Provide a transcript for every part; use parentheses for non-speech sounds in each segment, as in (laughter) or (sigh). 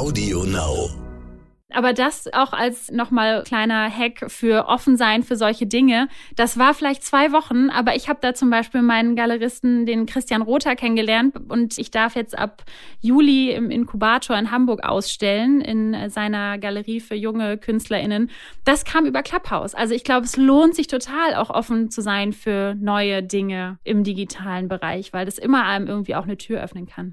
Audio Now. Aber das auch als nochmal kleiner Hack für offen sein für solche Dinge. Das war vielleicht zwei Wochen, aber ich habe da zum Beispiel meinen Galeristen, den Christian Rother, kennengelernt und ich darf jetzt ab Juli im Inkubator in Hamburg ausstellen, in seiner Galerie für junge KünstlerInnen. Das kam über Clubhouse. Also ich glaube, es lohnt sich total, auch offen zu sein für neue Dinge im digitalen Bereich, weil das immer einem irgendwie auch eine Tür öffnen kann.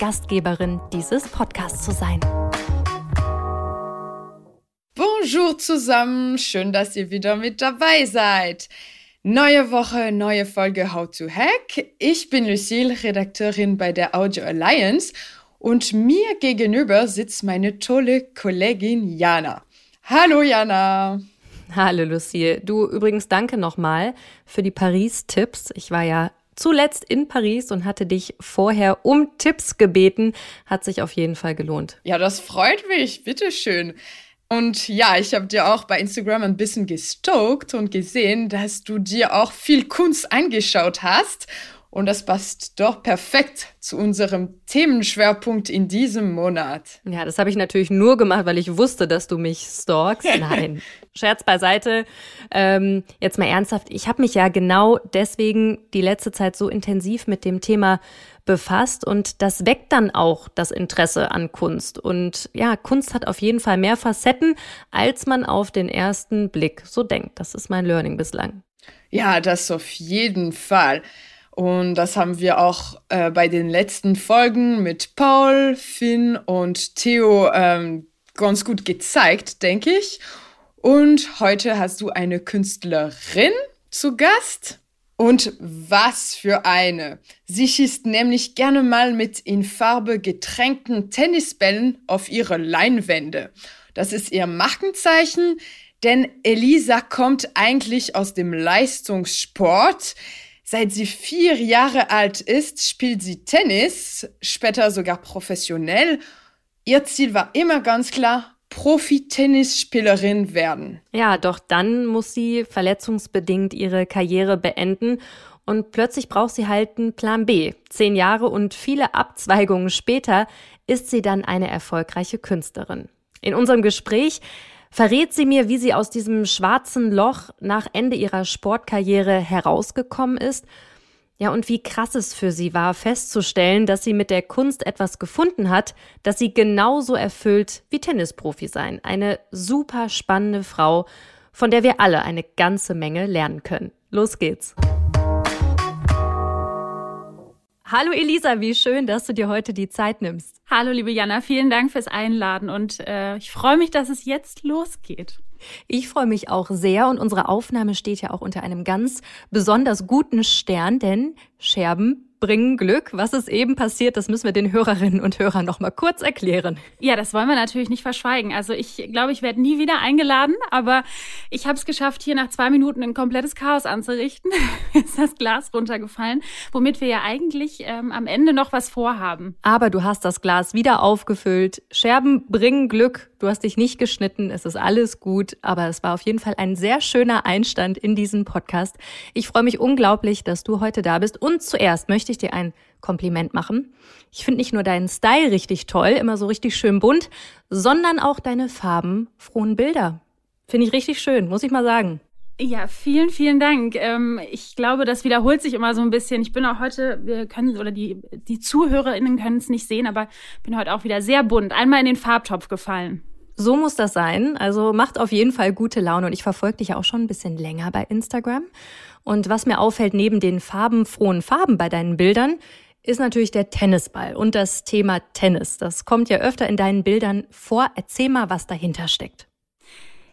Gastgeberin dieses Podcasts zu sein. Bonjour zusammen, schön, dass ihr wieder mit dabei seid. Neue Woche, neue Folge How to Hack. Ich bin Lucille, Redakteurin bei der Audio Alliance und mir gegenüber sitzt meine tolle Kollegin Jana. Hallo Jana. Hallo Lucille. Du übrigens danke nochmal für die Paris-Tipps. Ich war ja zuletzt in Paris und hatte dich vorher um Tipps gebeten. Hat sich auf jeden Fall gelohnt. Ja, das freut mich. Bitteschön. Und ja, ich habe dir auch bei Instagram ein bisschen gestoked und gesehen, dass du dir auch viel Kunst angeschaut hast. Und das passt doch perfekt zu unserem Themenschwerpunkt in diesem Monat. Ja, das habe ich natürlich nur gemacht, weil ich wusste, dass du mich stalkst. (laughs) Nein, Scherz beiseite. Ähm, jetzt mal ernsthaft. Ich habe mich ja genau deswegen die letzte Zeit so intensiv mit dem Thema befasst und das weckt dann auch das Interesse an Kunst. Und ja, Kunst hat auf jeden Fall mehr Facetten, als man auf den ersten Blick so denkt. Das ist mein Learning bislang. Ja, das auf jeden Fall. Und das haben wir auch äh, bei den letzten Folgen mit Paul, Finn und Theo ähm, ganz gut gezeigt, denke ich. Und heute hast du eine Künstlerin zu Gast. Und was für eine. Sie schießt nämlich gerne mal mit in Farbe getränkten Tennisbällen auf ihre Leinwände. Das ist ihr Markenzeichen, denn Elisa kommt eigentlich aus dem Leistungssport. Seit sie vier Jahre alt ist, spielt sie Tennis, später sogar professionell. Ihr Ziel war immer ganz klar, Profi-Tennisspielerin werden. Ja, doch dann muss sie verletzungsbedingt ihre Karriere beenden und plötzlich braucht sie halt einen Plan B. Zehn Jahre und viele Abzweigungen später ist sie dann eine erfolgreiche Künstlerin. In unserem Gespräch verrät sie mir, wie sie aus diesem schwarzen Loch nach Ende ihrer Sportkarriere herausgekommen ist. Ja, und wie krass es für sie war, festzustellen, dass sie mit der Kunst etwas gefunden hat, das sie genauso erfüllt wie Tennisprofi sein. Eine super spannende Frau, von der wir alle eine ganze Menge lernen können. Los geht's. Hallo Elisa, wie schön, dass du dir heute die Zeit nimmst. Hallo liebe Jana, vielen Dank fürs Einladen und äh, ich freue mich, dass es jetzt losgeht. Ich freue mich auch sehr und unsere Aufnahme steht ja auch unter einem ganz besonders guten Stern, denn Scherben bringen Glück. Was ist eben passiert, das müssen wir den Hörerinnen und Hörern noch mal kurz erklären. Ja, das wollen wir natürlich nicht verschweigen. Also ich glaube, ich werde nie wieder eingeladen, aber ich habe es geschafft, hier nach zwei Minuten ein komplettes Chaos anzurichten. (laughs) ist das Glas runtergefallen, womit wir ja eigentlich ähm, am Ende noch was vorhaben. Aber du hast das Glas wieder aufgefüllt. Scherben bringen Glück. Du hast dich nicht geschnitten, es ist alles gut, aber es war auf jeden Fall ein sehr schöner Einstand in diesem Podcast. Ich freue mich unglaublich, dass du heute da bist und zuerst möchte ich dir ein Kompliment machen. Ich finde nicht nur deinen Style richtig toll, immer so richtig schön bunt, sondern auch deine farbenfrohen Bilder. Finde ich richtig schön, muss ich mal sagen. Ja, vielen, vielen Dank. Ähm, ich glaube, das wiederholt sich immer so ein bisschen. Ich bin auch heute, wir können, oder die, die ZuhörerInnen können es nicht sehen, aber bin heute auch wieder sehr bunt. Einmal in den Farbtopf gefallen. So muss das sein. Also macht auf jeden Fall gute Laune und ich verfolge dich auch schon ein bisschen länger bei Instagram. Und was mir auffällt, neben den farbenfrohen Farben bei deinen Bildern, ist natürlich der Tennisball und das Thema Tennis. Das kommt ja öfter in deinen Bildern vor. Erzähl mal, was dahinter steckt.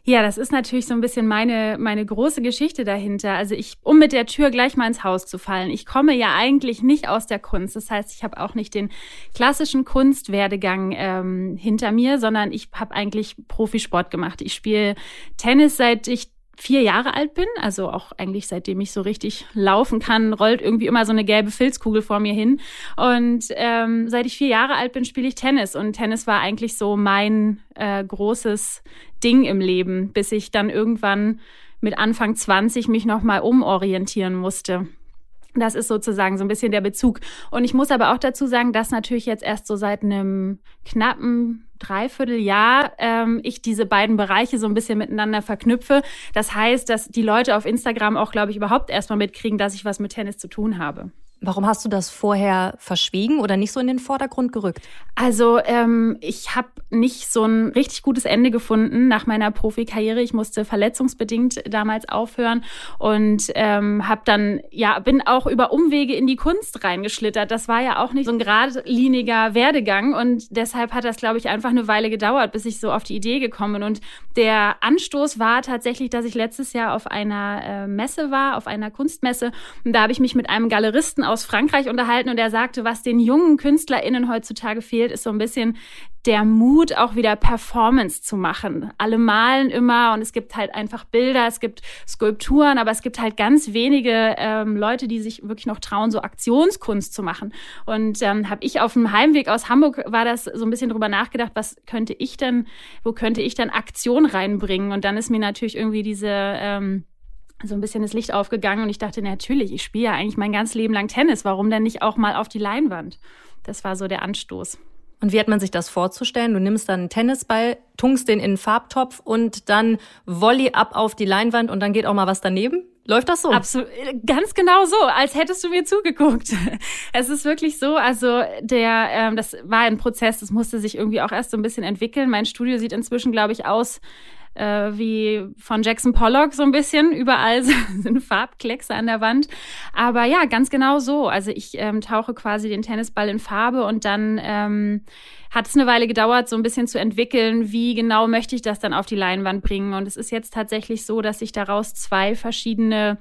Ja, das ist natürlich so ein bisschen meine, meine große Geschichte dahinter. Also ich, um mit der Tür gleich mal ins Haus zu fallen. Ich komme ja eigentlich nicht aus der Kunst. Das heißt, ich habe auch nicht den klassischen Kunstwerdegang ähm, hinter mir, sondern ich habe eigentlich Profisport gemacht. Ich spiele Tennis seit ich vier Jahre alt bin, also auch eigentlich seitdem ich so richtig laufen kann, rollt irgendwie immer so eine gelbe Filzkugel vor mir hin. Und ähm, seit ich vier Jahre alt bin, spiele ich Tennis. Und Tennis war eigentlich so mein äh, großes Ding im Leben, bis ich dann irgendwann mit Anfang 20 mich nochmal umorientieren musste. Das ist sozusagen so ein bisschen der Bezug. Und ich muss aber auch dazu sagen, dass natürlich jetzt erst so seit einem knappen Dreivierteljahr ähm, ich diese beiden Bereiche so ein bisschen miteinander verknüpfe. Das heißt, dass die Leute auf Instagram auch, glaube ich, überhaupt erstmal mitkriegen, dass ich was mit Tennis zu tun habe. Warum hast du das vorher verschwiegen oder nicht so in den Vordergrund gerückt? Also ähm, ich habe nicht so ein richtig gutes Ende gefunden nach meiner Profikarriere. Ich musste verletzungsbedingt damals aufhören und ähm, habe dann ja bin auch über Umwege in die Kunst reingeschlittert. Das war ja auch nicht so ein geradliniger Werdegang und deshalb hat das, glaube ich, einfach eine Weile gedauert, bis ich so auf die Idee gekommen bin. Und der Anstoß war tatsächlich, dass ich letztes Jahr auf einer äh, Messe war, auf einer Kunstmesse und da habe ich mich mit einem Galeristen aus Frankreich unterhalten und er sagte, was den jungen KünstlerInnen heutzutage fehlt, ist so ein bisschen der Mut, auch wieder Performance zu machen. Alle malen immer und es gibt halt einfach Bilder, es gibt Skulpturen, aber es gibt halt ganz wenige ähm, Leute, die sich wirklich noch trauen, so Aktionskunst zu machen. Und ähm, habe ich auf dem Heimweg aus Hamburg war das so ein bisschen drüber nachgedacht, was könnte ich denn, wo könnte ich denn Aktion reinbringen? Und dann ist mir natürlich irgendwie diese ähm, so ein bisschen das Licht aufgegangen und ich dachte, natürlich, ich spiele ja eigentlich mein ganzes Leben lang Tennis. Warum denn nicht auch mal auf die Leinwand? Das war so der Anstoß. Und wie hat man sich das vorzustellen? Du nimmst dann einen Tennisball, tunkst den in einen Farbtopf und dann Volley ab auf die Leinwand und dann geht auch mal was daneben? Läuft das so? Absolut, ganz genau so, als hättest du mir zugeguckt. (laughs) Es ist wirklich so, also der, ähm, das war ein Prozess, das musste sich irgendwie auch erst so ein bisschen entwickeln. Mein Studio sieht inzwischen, glaube ich, aus äh, wie von Jackson Pollock so ein bisschen. Überall (laughs) sind Farbkleckse an der Wand. Aber ja, ganz genau so. Also ich ähm, tauche quasi den Tennisball in Farbe und dann ähm, hat es eine Weile gedauert, so ein bisschen zu entwickeln, wie genau möchte ich das dann auf die Leinwand bringen. Und es ist jetzt tatsächlich so, dass ich daraus zwei verschiedene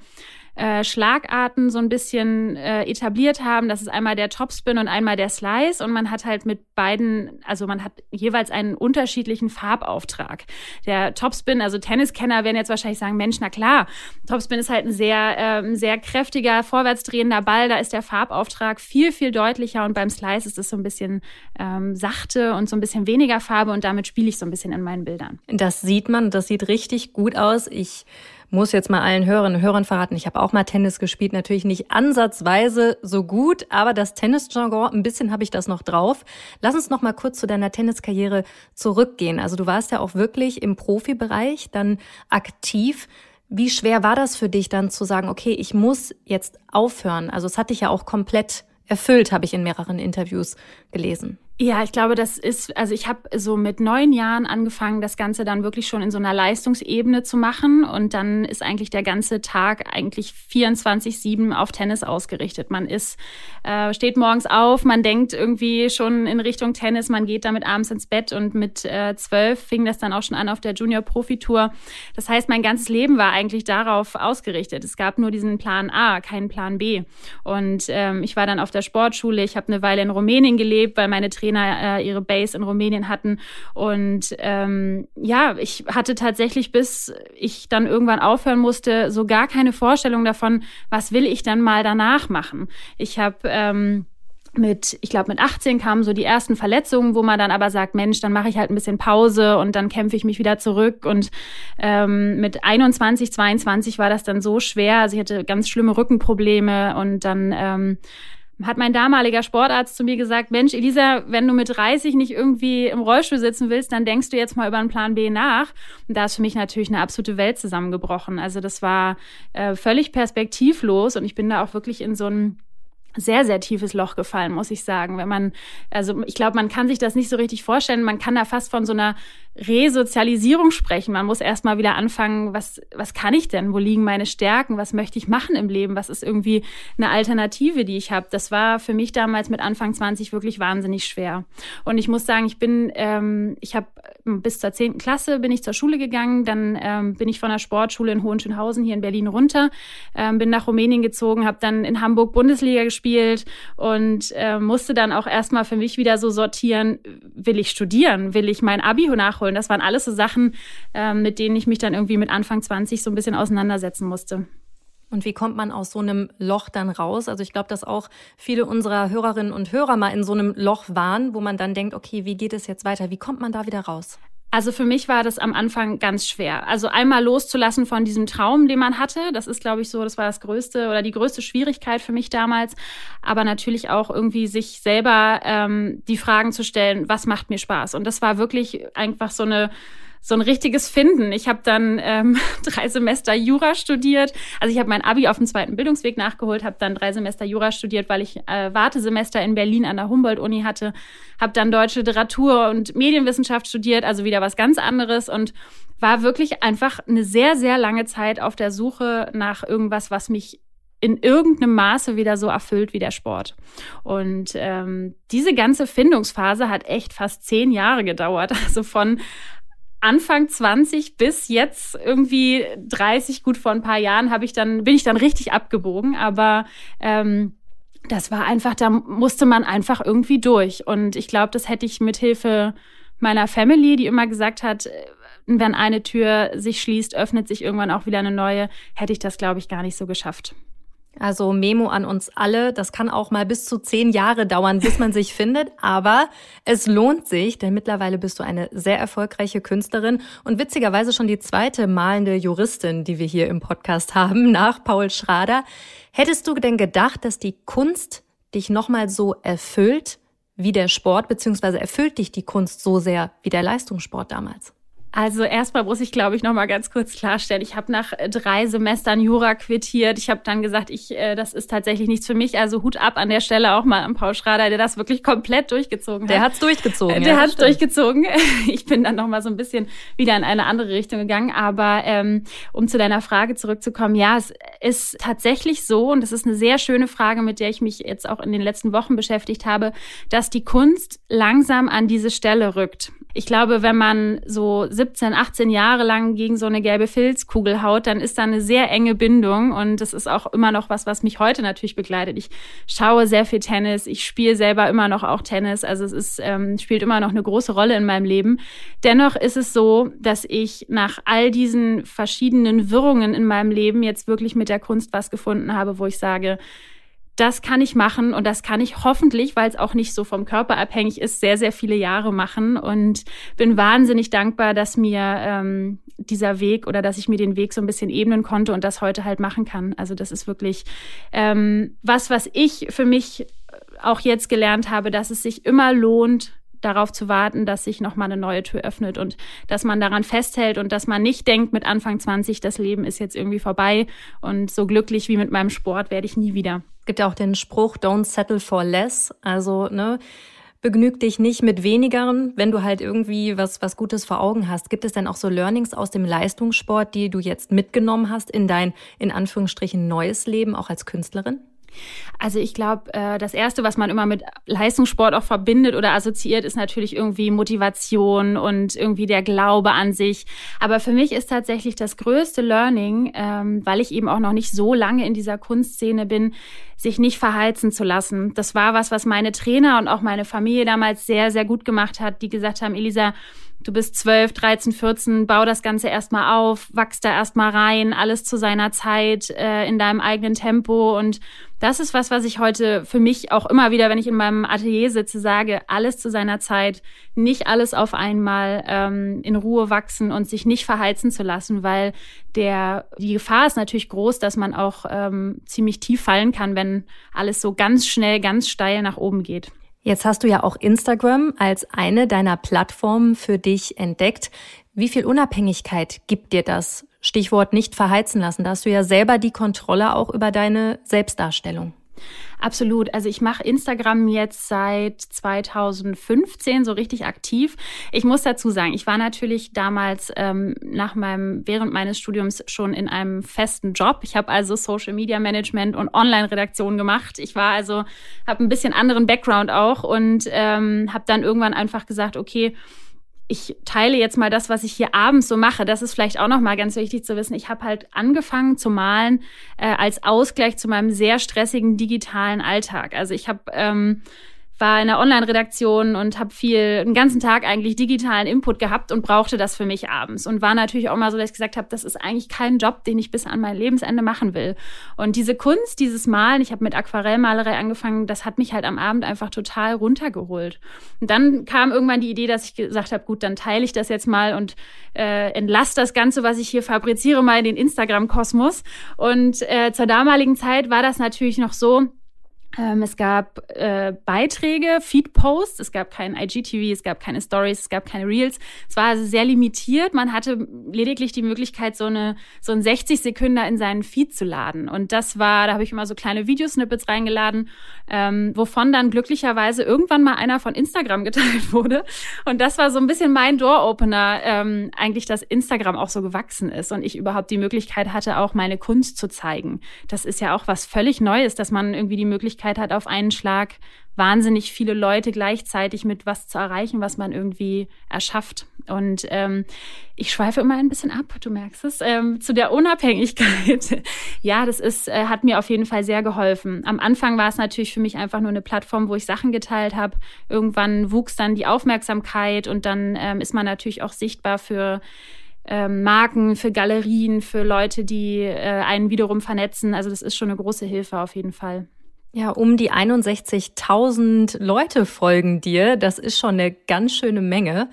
äh, Schlagarten so ein bisschen äh, etabliert haben. Das ist einmal der Topspin und einmal der Slice. Und man hat halt mit beiden, also man hat jeweils einen unterschiedlichen Farbauftrag. Der Topspin, also Tenniskenner werden jetzt wahrscheinlich sagen, Mensch, na klar, Topspin ist halt ein sehr, äh, sehr kräftiger, vorwärtsdrehender Ball. Da ist der Farbauftrag viel, viel deutlicher. Und beim Slice ist es so ein bisschen ähm, sachte und so ein bisschen weniger Farbe. Und damit spiele ich so ein bisschen in meinen Bildern. Das sieht man, das sieht richtig gut aus. Ich muss jetzt mal allen Hörerinnen und Hörern verraten, ich habe auch mal Tennis gespielt, natürlich nicht ansatzweise so gut, aber das Tennisjargon, ein bisschen habe ich das noch drauf. Lass uns noch mal kurz zu deiner Tenniskarriere zurückgehen. Also du warst ja auch wirklich im Profibereich dann aktiv. Wie schwer war das für dich dann zu sagen, okay, ich muss jetzt aufhören? Also es hat dich ja auch komplett erfüllt, habe ich in mehreren Interviews gelesen. Ja, ich glaube, das ist, also ich habe so mit neun Jahren angefangen, das Ganze dann wirklich schon in so einer Leistungsebene zu machen. Und dann ist eigentlich der ganze Tag eigentlich 24-7 auf Tennis ausgerichtet. Man ist, äh, steht morgens auf, man denkt irgendwie schon in Richtung Tennis, man geht damit abends ins Bett und mit äh, zwölf fing das dann auch schon an auf der Junior-Profi-Tour. Das heißt, mein ganzes Leben war eigentlich darauf ausgerichtet. Es gab nur diesen Plan A, keinen Plan B. Und ähm, ich war dann auf der Sportschule, ich habe eine Weile in Rumänien gelebt, weil meine Trainer äh, ihre Base in Rumänien hatten. Und ähm, ja, ich hatte tatsächlich, bis ich dann irgendwann aufhören musste, so gar keine Vorstellung davon, was will ich dann mal danach machen. Ich habe ähm, mit, ich glaube, mit 18 kamen so die ersten Verletzungen, wo man dann aber sagt, Mensch, dann mache ich halt ein bisschen Pause und dann kämpfe ich mich wieder zurück. Und ähm, mit 21, 22 war das dann so schwer. Also ich hatte ganz schlimme Rückenprobleme und dann ähm, hat mein damaliger Sportarzt zu mir gesagt, Mensch, Elisa, wenn du mit 30 nicht irgendwie im Rollstuhl sitzen willst, dann denkst du jetzt mal über einen Plan B nach. Und da ist für mich natürlich eine absolute Welt zusammengebrochen. Also das war äh, völlig perspektivlos und ich bin da auch wirklich in so ein sehr, sehr tiefes Loch gefallen, muss ich sagen. Wenn man, also ich glaube, man kann sich das nicht so richtig vorstellen. Man kann da fast von so einer Resozialisierung sprechen. Man muss erstmal wieder anfangen, was, was kann ich denn? Wo liegen meine Stärken? Was möchte ich machen im Leben? Was ist irgendwie eine Alternative, die ich habe? Das war für mich damals mit Anfang 20 wirklich wahnsinnig schwer. Und ich muss sagen, ich bin, ähm, ich habe bis zur zehnten Klasse bin ich zur Schule gegangen, dann ähm, bin ich von der Sportschule in Hohenschönhausen hier in Berlin runter, ähm, bin nach Rumänien gezogen, habe dann in Hamburg Bundesliga gespielt gespielt und äh, musste dann auch erstmal für mich wieder so sortieren, will ich studieren, will ich mein Abi nachholen. Das waren alles so Sachen, äh, mit denen ich mich dann irgendwie mit Anfang 20 so ein bisschen auseinandersetzen musste. Und wie kommt man aus so einem Loch dann raus? Also ich glaube, dass auch viele unserer Hörerinnen und Hörer mal in so einem Loch waren, wo man dann denkt, okay, wie geht es jetzt weiter? Wie kommt man da wieder raus? Also für mich war das am Anfang ganz schwer. Also einmal loszulassen von diesem Traum, den man hatte. Das ist, glaube ich, so, das war das größte oder die größte Schwierigkeit für mich damals. Aber natürlich auch irgendwie sich selber ähm, die Fragen zu stellen, was macht mir Spaß? Und das war wirklich einfach so eine so ein richtiges Finden. Ich habe dann ähm, (laughs) drei Semester Jura studiert. Also ich habe mein Abi auf dem zweiten Bildungsweg nachgeholt, habe dann drei Semester Jura studiert, weil ich äh, Wartesemester in Berlin an der Humboldt-Uni hatte. Habe dann deutsche Literatur und Medienwissenschaft studiert, also wieder was ganz anderes und war wirklich einfach eine sehr, sehr lange Zeit auf der Suche nach irgendwas, was mich in irgendeinem Maße wieder so erfüllt wie der Sport. Und ähm, diese ganze Findungsphase hat echt fast zehn Jahre gedauert. (laughs) Also von Anfang 20 bis jetzt irgendwie 30, gut vor ein paar Jahren, habe ich dann, bin ich dann richtig abgebogen. Aber ähm, das war einfach, da musste man einfach irgendwie durch. Und ich glaube, das hätte ich mit Hilfe meiner Family, die immer gesagt hat, wenn eine Tür sich schließt, öffnet sich irgendwann auch wieder eine neue, hätte ich das, glaube ich, gar nicht so geschafft. Also Memo an uns alle. Das kann auch mal bis zu zehn Jahre dauern, bis man sich (laughs) findet. Aber es lohnt sich, denn mittlerweile bist du eine sehr erfolgreiche Künstlerin und witzigerweise schon die zweite malende Juristin, die wir hier im Podcast haben, (laughs) nach Paul Schrader. Hättest du denn gedacht, dass die Kunst dich nochmal so erfüllt wie der Sport, beziehungsweise erfüllt dich die Kunst so sehr wie der Leistungssport damals? Also erstmal muss ich, glaube ich, noch mal ganz kurz klarstellen. Ich habe nach äh, drei Semestern Jura quittiert. Ich habe dann gesagt, ich, äh, das ist tatsächlich nichts für mich. Also Hut ab an der Stelle auch mal an Paul Schrader, der das wirklich komplett durchgezogen hat. Der hat's durchgezogen. Der ja, hat's durchgezogen. (laughs) Ich bin dann noch mal so ein bisschen wieder in eine andere Richtung gegangen. Aber ähm, um zu deiner Frage zurückzukommen, ja, es ist tatsächlich so und das ist eine sehr schöne Frage, mit der ich mich jetzt auch in den letzten Wochen beschäftigt habe, dass die Kunst langsam an diese Stelle rückt. Ich glaube, wenn man so 17, 18 Jahre lang gegen so eine gelbe Filzkugel haut, dann ist da eine sehr enge Bindung und das ist auch immer noch was, was mich heute natürlich begleitet. Ich schaue sehr viel Tennis, ich spiele selber immer noch auch Tennis, also es ist, ähm, spielt immer noch eine große Rolle in meinem Leben. Dennoch ist es so, dass ich nach all diesen verschiedenen Wirrungen in meinem Leben jetzt wirklich mit der Kunst was gefunden habe, wo ich sage, das kann ich machen und das kann ich hoffentlich, weil es auch nicht so vom Körper abhängig ist, sehr, sehr viele Jahre machen und bin wahnsinnig dankbar, dass mir ähm, dieser Weg oder dass ich mir den Weg so ein bisschen ebnen konnte und das heute halt machen kann. Also das ist wirklich ähm, was, was ich für mich auch jetzt gelernt habe, dass es sich immer lohnt, darauf zu warten, dass sich nochmal eine neue Tür öffnet und dass man daran festhält und dass man nicht denkt mit Anfang 20, das Leben ist jetzt irgendwie vorbei und so glücklich wie mit meinem Sport werde ich nie wieder. Es gibt ja auch den Spruch, don't settle for less. Also, ne, begnüg dich nicht mit wenigeren, wenn du halt irgendwie was, was Gutes vor Augen hast. Gibt es denn auch so Learnings aus dem Leistungssport, die du jetzt mitgenommen hast in dein, in Anführungsstrichen, neues Leben, auch als Künstlerin? Also ich glaube, äh, das Erste, was man immer mit Leistungssport auch verbindet oder assoziiert, ist natürlich irgendwie Motivation und irgendwie der Glaube an sich. Aber für mich ist tatsächlich das größte Learning, ähm, weil ich eben auch noch nicht so lange in dieser Kunstszene bin, sich nicht verheizen zu lassen. Das war was, was meine Trainer und auch meine Familie damals sehr, sehr gut gemacht hat, die gesagt haben, Elisa, du bist 12, 13, 14, bau das Ganze erstmal auf, wachst da erstmal rein, alles zu seiner Zeit, äh, in deinem eigenen Tempo. Und das ist was, was ich heute für mich auch immer wieder, wenn ich in meinem Atelier sitze, sage, alles zu seiner Zeit, nicht alles auf einmal ähm, in Ruhe wachsen und sich nicht verheizen zu lassen, weil der, die Gefahr ist natürlich groß, dass man auch ähm, ziemlich tief fallen kann, wenn alles so ganz schnell, ganz steil nach oben geht. Jetzt hast du ja auch Instagram als eine deiner Plattformen für dich entdeckt. Wie viel Unabhängigkeit gibt dir das? Stichwort nicht verheizen lassen. Da hast du ja selber die Kontrolle auch über deine Selbstdarstellung. Absolut. Also ich mache Instagram jetzt seit 2015 so richtig aktiv. Ich muss dazu sagen, ich war natürlich damals ähm, nach meinem während meines Studiums schon in einem festen Job. Ich habe also Social Media Management und Online-Redaktion gemacht. Ich war also habe ein bisschen anderen Background auch und ähm, habe dann irgendwann einfach gesagt, okay ich teile jetzt mal das, was ich hier abends so mache. Das ist vielleicht auch noch mal ganz wichtig zu wissen. Ich habe halt angefangen zu malen äh, als Ausgleich zu meinem sehr stressigen digitalen Alltag. Also ich habe ähm, war in der Online-Redaktion und habe viel, den ganzen Tag eigentlich digitalen Input gehabt und brauchte das für mich abends. Und war natürlich auch mal so, dass ich gesagt habe, das ist eigentlich kein Job, den ich bis an mein Lebensende machen will. Und diese Kunst, dieses Malen, ich habe mit Aquarellmalerei angefangen, das hat mich halt am Abend einfach total runtergeholt. Und dann kam irgendwann die Idee, dass ich gesagt habe, gut, dann teile ich das jetzt mal und äh, entlasse das Ganze, was ich hier fabriziere, mal in den Instagram-Kosmos. Und äh, zur damaligen Zeit war das natürlich noch so, es gab äh, Beiträge, Feed-Posts, es gab kein IGTV, es gab keine Stories, es gab keine Reels. Es war also sehr limitiert. Man hatte lediglich die Möglichkeit, so, eine, so ein 60 Sekunden in seinen Feed zu laden. Und das war, da habe ich immer so kleine Videosnippets reingeladen, ähm, wovon dann glücklicherweise irgendwann mal einer von Instagram (laughs) geteilt wurde. Und das war so ein bisschen mein Door-Opener, ähm, eigentlich, dass Instagram auch so gewachsen ist und ich überhaupt die Möglichkeit hatte, auch meine Kunst zu zeigen. Das ist ja auch was völlig Neues, dass man irgendwie die Möglichkeit Möglichkeit hat, auf einen Schlag wahnsinnig viele Leute gleichzeitig mit was zu erreichen, was man irgendwie erschafft. Und ähm, ich schweife immer ein bisschen ab, du merkst es, ähm, zu der Unabhängigkeit. (laughs) ja, das ist, äh, hat mir auf jeden Fall sehr geholfen. Am Anfang war es natürlich für mich einfach nur eine Plattform, wo ich Sachen geteilt habe. Irgendwann wuchs dann die Aufmerksamkeit und dann ähm, ist man natürlich auch sichtbar für ähm, Marken, für Galerien, für Leute, die äh, einen wiederum vernetzen. Also das ist schon eine große Hilfe auf jeden Fall. Ja, um die 61.000 Leute folgen dir. Das ist schon eine ganz schöne Menge.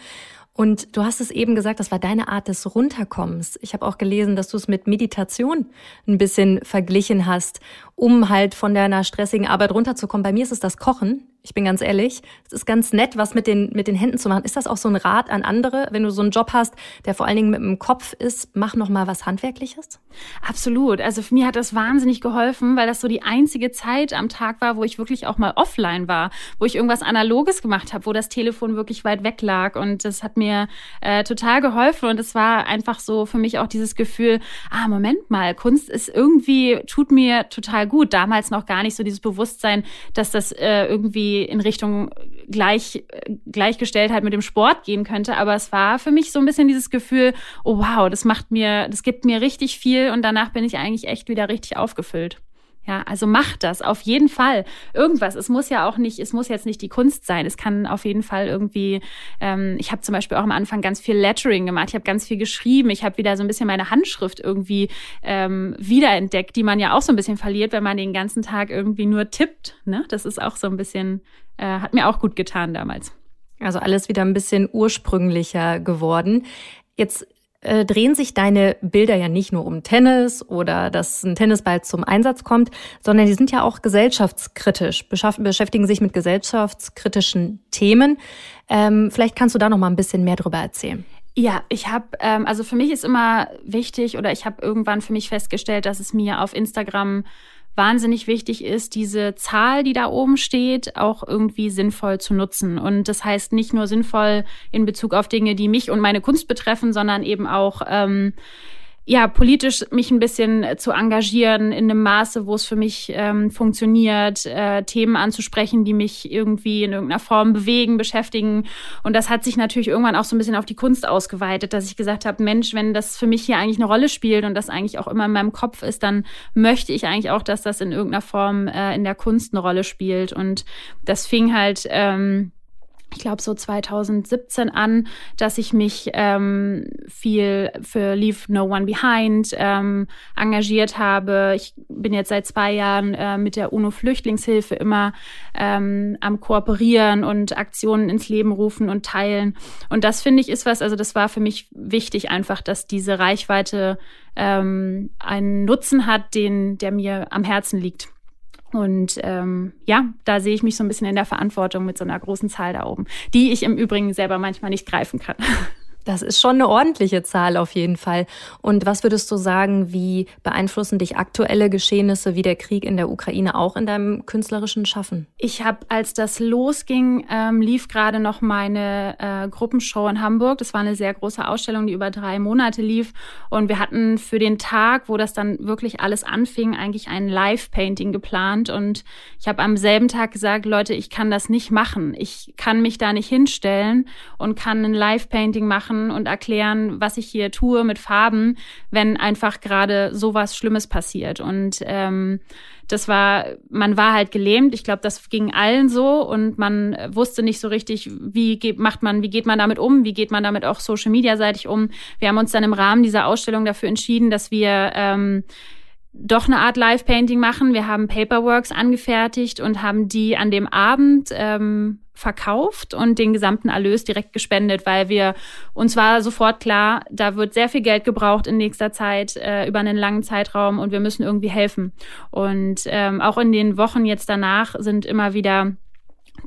Und du hast es eben gesagt, das war deine Art des Runterkommens. Ich habe auch gelesen, dass du es mit Meditation ein bisschen verglichen hast, um halt von deiner stressigen Arbeit runterzukommen. Bei mir ist es das Kochen. Ich bin ganz ehrlich, es ist ganz nett, was mit den, mit den Händen zu machen. Ist das auch so ein Rat an andere, wenn du so einen Job hast, der vor allen Dingen mit dem Kopf ist, mach noch mal was Handwerkliches? Absolut. Also für mich hat das wahnsinnig geholfen, weil das so die einzige Zeit am Tag war, wo ich wirklich auch mal offline war, wo ich irgendwas Analoges gemacht habe, wo das Telefon wirklich weit weg lag. Und das hat mir äh, total geholfen. Und es war einfach so für mich auch dieses Gefühl, ah, Moment mal, Kunst ist irgendwie, tut mir total gut. Damals noch gar nicht so dieses Bewusstsein, dass das äh, irgendwie in Richtung gleich, Gleichgestelltheit mit dem Sport gehen könnte. Aber es war für mich so ein bisschen dieses Gefühl, oh wow, das macht mir, das gibt mir richtig viel und danach bin ich eigentlich echt wieder richtig aufgefüllt. Ja, also macht das auf jeden Fall. Irgendwas. Es muss ja auch nicht, es muss jetzt nicht die Kunst sein. Es kann auf jeden Fall irgendwie. Ähm, ich habe zum Beispiel auch am Anfang ganz viel Lettering gemacht. Ich habe ganz viel geschrieben. Ich habe wieder so ein bisschen meine Handschrift irgendwie ähm, wiederentdeckt, die man ja auch so ein bisschen verliert, wenn man den ganzen Tag irgendwie nur tippt. Ne? Das ist auch so ein bisschen, äh, hat mir auch gut getan damals. Also alles wieder ein bisschen ursprünglicher geworden. Jetzt äh, drehen sich deine Bilder ja nicht nur um Tennis oder dass ein Tennisball zum Einsatz kommt, sondern die sind ja auch gesellschaftskritisch, beschäftigen sich mit gesellschaftskritischen Themen. Ähm, vielleicht kannst du da noch mal ein bisschen mehr drüber erzählen. Ja, ich habe, ähm, also für mich ist immer wichtig oder ich habe irgendwann für mich festgestellt, dass es mir auf Instagram wahnsinnig wichtig ist, diese Zahl, die da oben steht, auch irgendwie sinnvoll zu nutzen. Und das heißt nicht nur sinnvoll in Bezug auf Dinge, die mich und meine Kunst betreffen, sondern eben auch ähm, ja, politisch mich ein bisschen äh, zu engagieren in einem Maße, wo es für mich ähm, funktioniert, äh, Themen anzusprechen, die mich irgendwie in irgendeiner Form bewegen, beschäftigen. Und das hat sich natürlich irgendwann auch so ein bisschen auf die Kunst ausgeweitet, dass ich gesagt habe, Mensch, wenn das für mich hier eigentlich eine Rolle spielt und das eigentlich auch immer in meinem Kopf ist, dann möchte ich eigentlich auch, dass das in irgendeiner Form äh, in der Kunst eine Rolle spielt. Und das fing halt ähm, ich glaube so 2017 an, dass ich mich ähm, viel für Leave No One Behind ähm, engagiert habe. Ich bin jetzt seit zwei Jahren äh, mit der UNO-Flüchtlingshilfe immer ähm, am Kooperieren und Aktionen ins Leben rufen und teilen. Und das finde ich ist was, also das war für mich wichtig einfach, dass diese Reichweite ähm, einen Nutzen hat, den, der mir am Herzen liegt. Und ähm, ja, da sehe ich mich so ein bisschen in der Verantwortung mit so einer großen Zahl da oben, die ich im Übrigen selber manchmal nicht greifen kann. (laughs) Das ist schon eine ordentliche Zahl auf jeden Fall. Und was würdest du sagen, wie beeinflussen dich aktuelle Geschehnisse wie der Krieg in der Ukraine auch in deinem künstlerischen Schaffen? Ich habe, als das losging, ähm, lief gerade noch meine äh, Gruppenshow in Hamburg. Das war eine sehr große Ausstellung, die über drei Monate lief. Und wir hatten für den Tag, wo das dann wirklich alles anfing, eigentlich ein Live-Painting geplant. Und ich habe am selben Tag gesagt, Leute, ich kann das nicht machen. Ich kann mich da nicht hinstellen und kann ein Live-Painting machen machen und erklären, was ich hier tue mit Farben, wenn einfach gerade sowas Schlimmes passiert. Und ähm, das war, man war halt gelähmt. Ich glaube, das ging allen so und man wusste nicht so richtig, wie geht, macht man, wie geht man damit um, wie geht man damit auch Social Media seitig um. Wir haben uns dann im Rahmen dieser Ausstellung dafür entschieden, dass wir ähm, doch eine Art Live-Painting machen. Wir haben Paperworks angefertigt und haben die an dem Abend ähm, verkauft und den gesamten Erlös direkt gespendet, weil wir uns war sofort klar, da wird sehr viel Geld gebraucht in nächster Zeit äh, über einen langen Zeitraum und wir müssen irgendwie helfen. Und ähm, auch in den Wochen jetzt danach sind immer wieder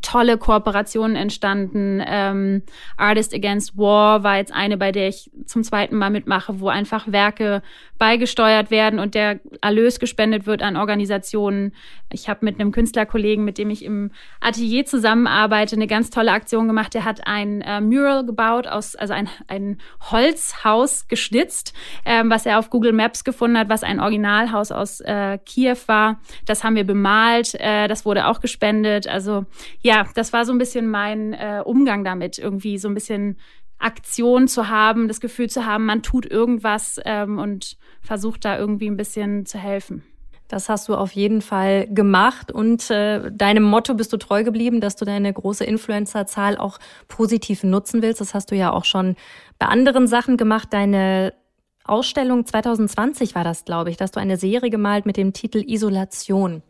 tolle Kooperationen entstanden. Ähm, Artist Against War war jetzt eine, bei der ich zum zweiten Mal mitmache, wo einfach Werke beigesteuert werden und der Erlös gespendet wird an Organisationen. Ich habe mit einem Künstlerkollegen, mit dem ich im Atelier zusammenarbeite, eine ganz tolle Aktion gemacht. Der hat ein äh, Mural gebaut, aus, also ein, ein Holzhaus geschnitzt, ähm, was er auf Google Maps gefunden hat, was ein Originalhaus aus äh, Kiew war. Das haben wir bemalt, äh, das wurde auch gespendet. Also ja, das war so ein bisschen mein äh, Umgang damit, irgendwie so ein bisschen Aktion zu haben, das Gefühl zu haben, man tut irgendwas ähm, und versucht da irgendwie ein bisschen zu helfen. Das hast du auf jeden Fall gemacht und äh, deinem Motto bist du treu geblieben, dass du deine große Influencerzahl auch positiv nutzen willst. Das hast du ja auch schon bei anderen Sachen gemacht. Deine Ausstellung 2020 war das, glaube ich, dass du eine Serie gemalt mit dem Titel Isolation.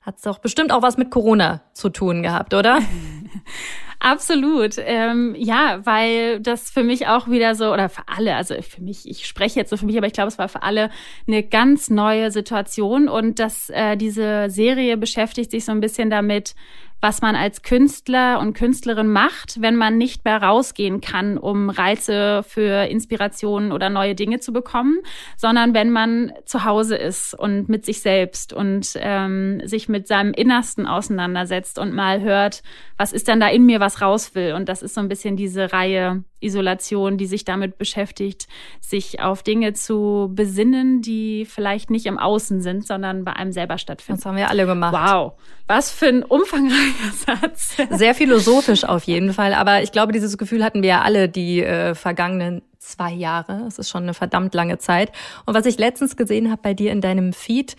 Hat's doch bestimmt auch was mit Corona zu tun gehabt, oder? (laughs) Absolut. Ähm, ja, weil das für mich auch wieder so, oder für alle, also für mich, ich spreche jetzt so für mich, aber ich glaube, es war für alle eine ganz neue Situation und dass äh, diese Serie beschäftigt sich so ein bisschen damit, was man als Künstler und Künstlerin macht, wenn man nicht mehr rausgehen kann, um Reize für Inspirationen oder neue Dinge zu bekommen, sondern wenn man zu Hause ist und mit sich selbst und ähm, sich mit seinem Innersten auseinandersetzt und mal hört, was ist denn da in mir, was raus will. Und das ist so ein bisschen diese Reihe Isolation, die sich damit beschäftigt, sich auf Dinge zu besinnen, die vielleicht nicht im Außen sind, sondern bei einem selber stattfinden. Das haben wir alle gemacht. Wow, was für ein umfangreicher (laughs) Satz. Sehr philosophisch auf jeden Fall, aber ich glaube, dieses Gefühl hatten wir ja alle die äh, vergangenen zwei Jahre. Das ist schon eine verdammt lange Zeit. Und was ich letztens gesehen habe bei dir in deinem Feed,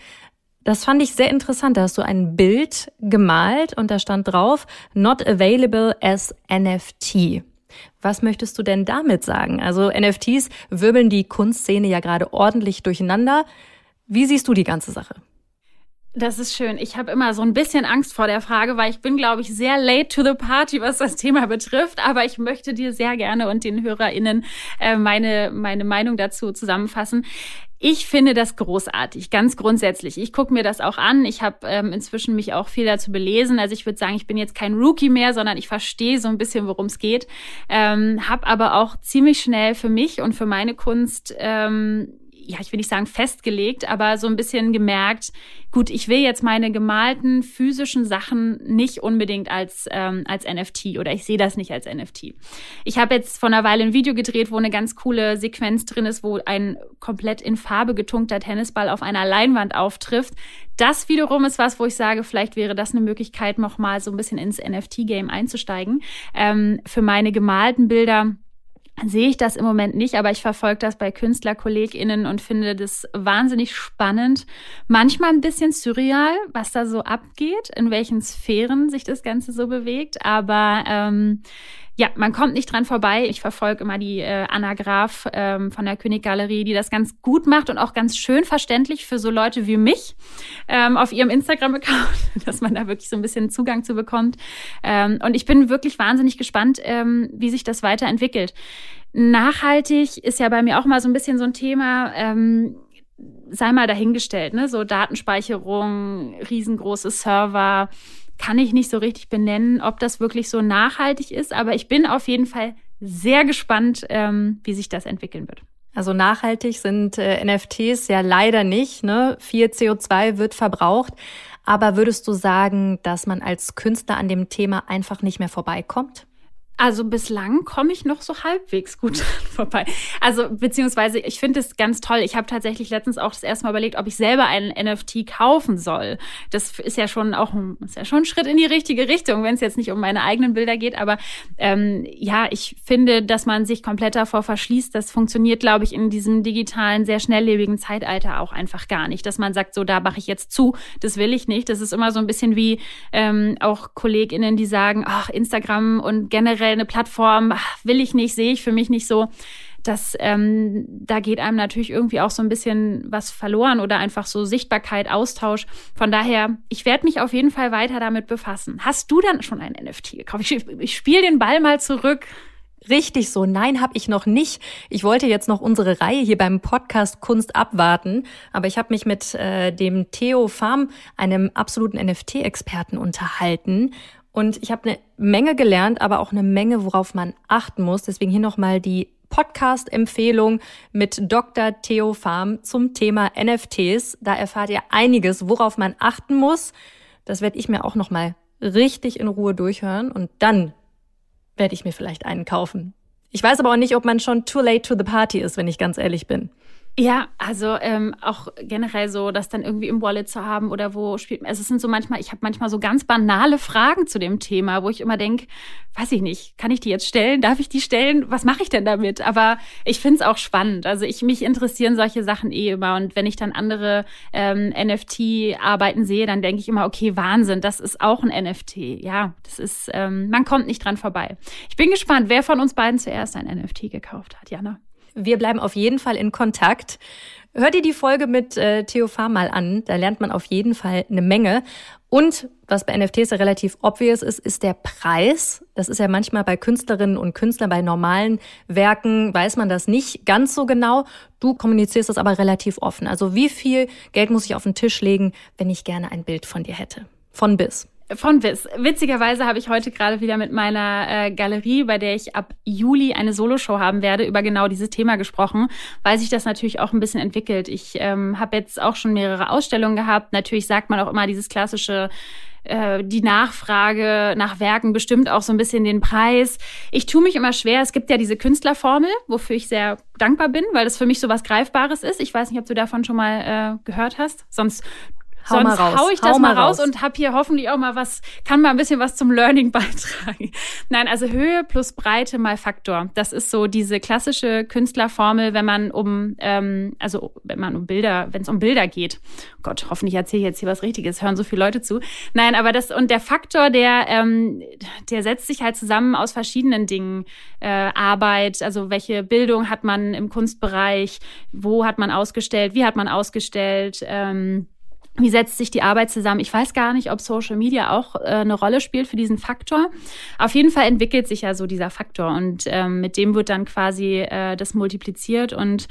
das fand ich sehr interessant. Da hast du ein Bild gemalt und da stand drauf, not available as NFT. Was möchtest du denn damit sagen? Also NFTs wirbeln die Kunstszene ja gerade ordentlich durcheinander. Wie siehst du die ganze Sache? Das ist schön. Ich habe immer so ein bisschen Angst vor der Frage, weil ich bin, glaube ich, sehr late to the party, was das Thema betrifft. Aber ich möchte dir sehr gerne und den HörerInnen äh, meine, meine Meinung dazu zusammenfassen. Ich finde das großartig, ganz grundsätzlich. Ich gucke mir das auch an. Ich habe ähm, inzwischen mich auch viel dazu belesen. Also ich würde sagen, ich bin jetzt kein Rookie mehr, sondern ich verstehe so ein bisschen, worum es geht. Ähm, habe aber auch ziemlich schnell für mich und für meine Kunst ähm, ja, ich will nicht sagen festgelegt, aber so ein bisschen gemerkt, gut, ich will jetzt meine gemalten physischen Sachen nicht unbedingt als, ähm, als NFT oder ich sehe das nicht als NFT. Ich habe jetzt vor einer Weile ein Video gedreht, wo eine ganz coole Sequenz drin ist, wo ein komplett in Farbe getunkter Tennisball auf einer Leinwand auftrifft. Das wiederum ist was, wo ich sage, vielleicht wäre das eine Möglichkeit, nochmal so ein bisschen ins NFT-Game einzusteigen. Ähm, für meine gemalten Bilder sehe ich das im Moment nicht, aber ich verfolge das bei KünstlerkollegInnen und finde das wahnsinnig spannend. Manchmal ein bisschen surreal, was da so abgeht, in welchen Sphären sich das Ganze so bewegt. Aber ähm, ja, man kommt nicht dran vorbei. Ich verfolge immer die äh, Anna Graf ähm, von der Königgalerie, die das ganz gut macht und auch ganz schön verständlich für so Leute wie mich ähm, auf ihrem Instagram-Account, (laughs) dass man da wirklich so ein bisschen Zugang zu bekommt. Ähm, und ich bin wirklich wahnsinnig gespannt, ähm, wie sich das weiterentwickelt. Nachhaltig ist ja bei mir auch mal so ein bisschen so ein Thema. Ähm, sei mal dahingestellt, ne? So Datenspeicherung, riesengroße Server kann ich nicht so richtig benennen, ob das wirklich so nachhaltig ist, aber ich bin auf jeden Fall sehr gespannt, ähm, wie sich das entwickeln wird. Also nachhaltig sind äh, NFTs ja leider nicht. Ne? Viel CO2 wird verbraucht. Aber würdest du sagen, dass man als Künstler an dem Thema einfach nicht mehr vorbeikommt? Also bislang komme ich noch so halbwegs gut (laughs) vorbei. Also beziehungsweise ich finde es ganz toll. Ich habe tatsächlich letztens auch das erste Mal überlegt, ob ich selber einen NFT kaufen soll. Das ist ja schon auch ein, ist ja schon ein Schritt in die richtige Richtung, wenn es jetzt nicht um meine eigenen Bilder geht. Aber ähm, ja, ich finde, dass man sich komplett davor verschließt. Das funktioniert, glaube ich, in diesem digitalen, sehr schnelllebigen Zeitalter auch einfach gar nicht. Dass man sagt, so da mache ich jetzt zu, das will ich nicht. Das ist immer so ein bisschen wie ähm, auch KollegInnen, die sagen, ach, Instagram und generell eine Plattform will ich nicht, sehe ich für mich nicht so. Das, ähm, da geht einem natürlich irgendwie auch so ein bisschen was verloren oder einfach so Sichtbarkeit, Austausch. Von daher, ich werde mich auf jeden Fall weiter damit befassen. Hast du dann schon ein NFT gekauft? Ich, ich spiele den Ball mal zurück. Richtig so. Nein, habe ich noch nicht. Ich wollte jetzt noch unsere Reihe hier beim Podcast Kunst abwarten, aber ich habe mich mit äh, dem Theo Farm, einem absoluten NFT-Experten, unterhalten und ich habe eine Menge gelernt, aber auch eine Menge, worauf man achten muss. Deswegen hier nochmal die Podcast-Empfehlung mit Dr. Theo Farm zum Thema NFTs. Da erfahrt ihr einiges, worauf man achten muss. Das werde ich mir auch nochmal richtig in Ruhe durchhören und dann werde ich mir vielleicht einen kaufen. Ich weiß aber auch nicht, ob man schon too late to the party ist, wenn ich ganz ehrlich bin. Ja, also ähm, auch generell so, das dann irgendwie im Wallet zu haben oder wo spielt. Also es sind so manchmal, ich habe manchmal so ganz banale Fragen zu dem Thema, wo ich immer denk, weiß ich nicht, kann ich die jetzt stellen? Darf ich die stellen? Was mache ich denn damit? Aber ich finde es auch spannend. Also ich mich interessieren solche Sachen eh immer und wenn ich dann andere ähm, NFT-Arbeiten sehe, dann denke ich immer, okay, Wahnsinn, das ist auch ein NFT. Ja, das ist, ähm, man kommt nicht dran vorbei. Ich bin gespannt, wer von uns beiden zuerst ein NFT gekauft hat, Jana. Wir bleiben auf jeden Fall in Kontakt. Hört ihr die Folge mit äh, Theo Fahr mal an, da lernt man auf jeden Fall eine Menge. Und was bei NFTs ja relativ obvious ist, ist der Preis. Das ist ja manchmal bei Künstlerinnen und Künstlern, bei normalen Werken weiß man das nicht ganz so genau. Du kommunizierst das aber relativ offen. Also wie viel Geld muss ich auf den Tisch legen, wenn ich gerne ein Bild von dir hätte? Von bis. Von bis. Witzigerweise habe ich heute gerade wieder mit meiner äh, Galerie, bei der ich ab Juli eine Soloshow haben werde, über genau dieses Thema gesprochen, weil sich das natürlich auch ein bisschen entwickelt. Ich ähm, habe jetzt auch schon mehrere Ausstellungen gehabt. Natürlich sagt man auch immer dieses klassische äh, die Nachfrage nach Werken bestimmt auch so ein bisschen den Preis. Ich tue mich immer schwer. Es gibt ja diese Künstlerformel, wofür ich sehr dankbar bin, weil das für mich so was Greifbares ist. Ich weiß nicht, ob du davon schon mal äh, gehört hast. Sonst Hau Sonst mal raus. hau ich das hau mal raus, raus und hab hier hoffentlich auch mal was, kann mal ein bisschen was zum Learning (laughs) beitragen. Nein, also Höhe plus Breite mal Faktor. Das ist so diese klassische Künstlerformel, wenn man um, ähm, also wenn man um Bilder, wenn es um Bilder geht. Oh Gott, hoffentlich erzähle ich jetzt hier was Richtiges, hören so viele Leute zu. Nein, aber das und der Faktor, der, ähm, der setzt sich halt zusammen aus verschiedenen Dingen. Äh, Arbeit, also welche Bildung hat man im Kunstbereich, wo hat man ausgestellt, wie hat man ausgestellt, ähm, wie setzt sich die Arbeit zusammen? Ich weiß gar nicht, ob Social Media auch äh, eine Rolle spielt für diesen Faktor. Auf jeden Fall entwickelt sich ja so dieser Faktor und ähm, mit dem wird dann quasi äh, das multipliziert und